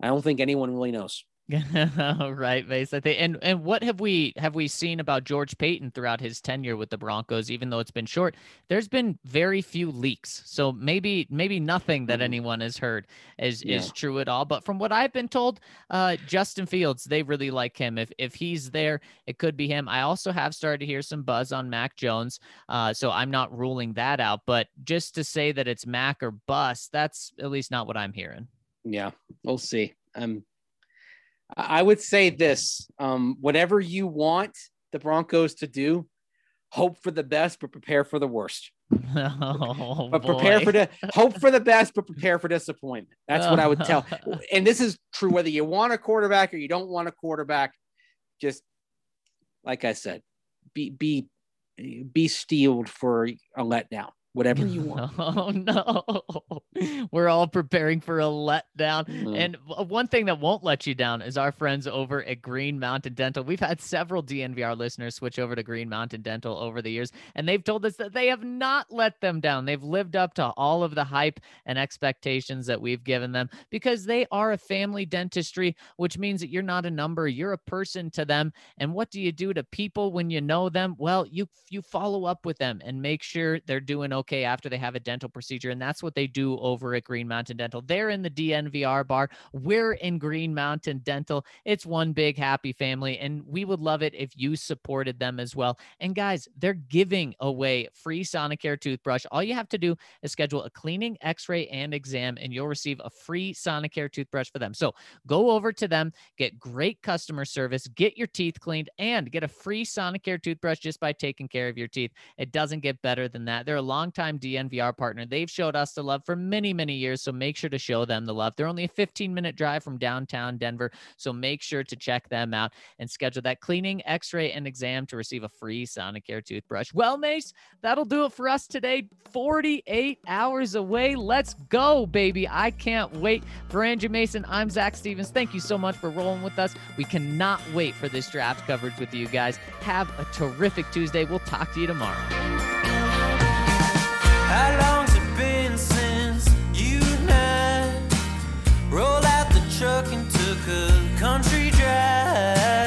Speaker 3: I don't think anyone really knows.
Speaker 1: right, Mace. I think, and and what have we have we seen about George Paton throughout his tenure with the Broncos? Even though it's been short, there's been very few leaks. So maybe maybe nothing that
Speaker 3: Mhm.
Speaker 1: anyone has heard is
Speaker 3: Yeah.
Speaker 1: is true at all. But from what I've been told, uh, Justin Fields, they really like him. If if he's there, it could be him. I also have started to hear some buzz on Mac Jones, uh, so I'm not ruling that out. But just to say that it's Mac or bust, that's at least not what I'm hearing.
Speaker 3: Yeah, we'll see. Um, I would say this: um, whatever you want the Broncos to do, hope for the best, but prepare for the worst.
Speaker 1: oh,
Speaker 3: But prepare
Speaker 1: boy.
Speaker 3: for the hope for the best, but prepare for disappointment. That's what I would tell. And this is true whether you want a quarterback or you don't want a quarterback. Just like I said, be be be steeled for a letdown. Whatever you want.
Speaker 1: Oh no. We're all preparing for a letdown.
Speaker 3: Mm.
Speaker 1: And one thing that won't let you down is our friends over at Green Mountain Dental. We've had several DNVR listeners switch over to Green Mountain Dental over the years, and they've told us that they have not let them down. They've lived up to all of the hype and expectations that we've given them because they are a family dentistry, which means that you're not a number, you're a person to them. And what do you do to people when you know them? Well, you you follow up with them and make sure they're doing okay after they have a dental procedure. And that's what they do over at Green Mountain Dental. They're in the DNVR bar. We're in Green Mountain Dental. It's one big happy family. And we would love it if you supported them as well. And guys, they're giving away free Sonicare toothbrush. All you have to do is schedule a cleaning, x ray, and exam, and you'll receive a free Sonicare toothbrush for them. So go over to them, get great customer service, get your teeth cleaned, and get a free Sonicare toothbrush just by taking care of your teeth. It doesn't get better than that. They're a longtime DNVR partner. They've showed us the love for many, many years. So make sure to show them the love. They're only a 15 minute drive from downtown Denver. So make sure to check them out and schedule that cleaning, x ray, and exam to receive a free Sonicare toothbrush. Well, Mace, that'll do it for us today. 48 hours away. Let's go, baby. I can't wait. For Andrew Mason, I'm Zach Stevens. Thank you so much for rolling with us. We cannot wait for this draft coverage with you guys. Have a terrific Tuesday. We'll talk to you tomorrow.
Speaker 2: Country drive?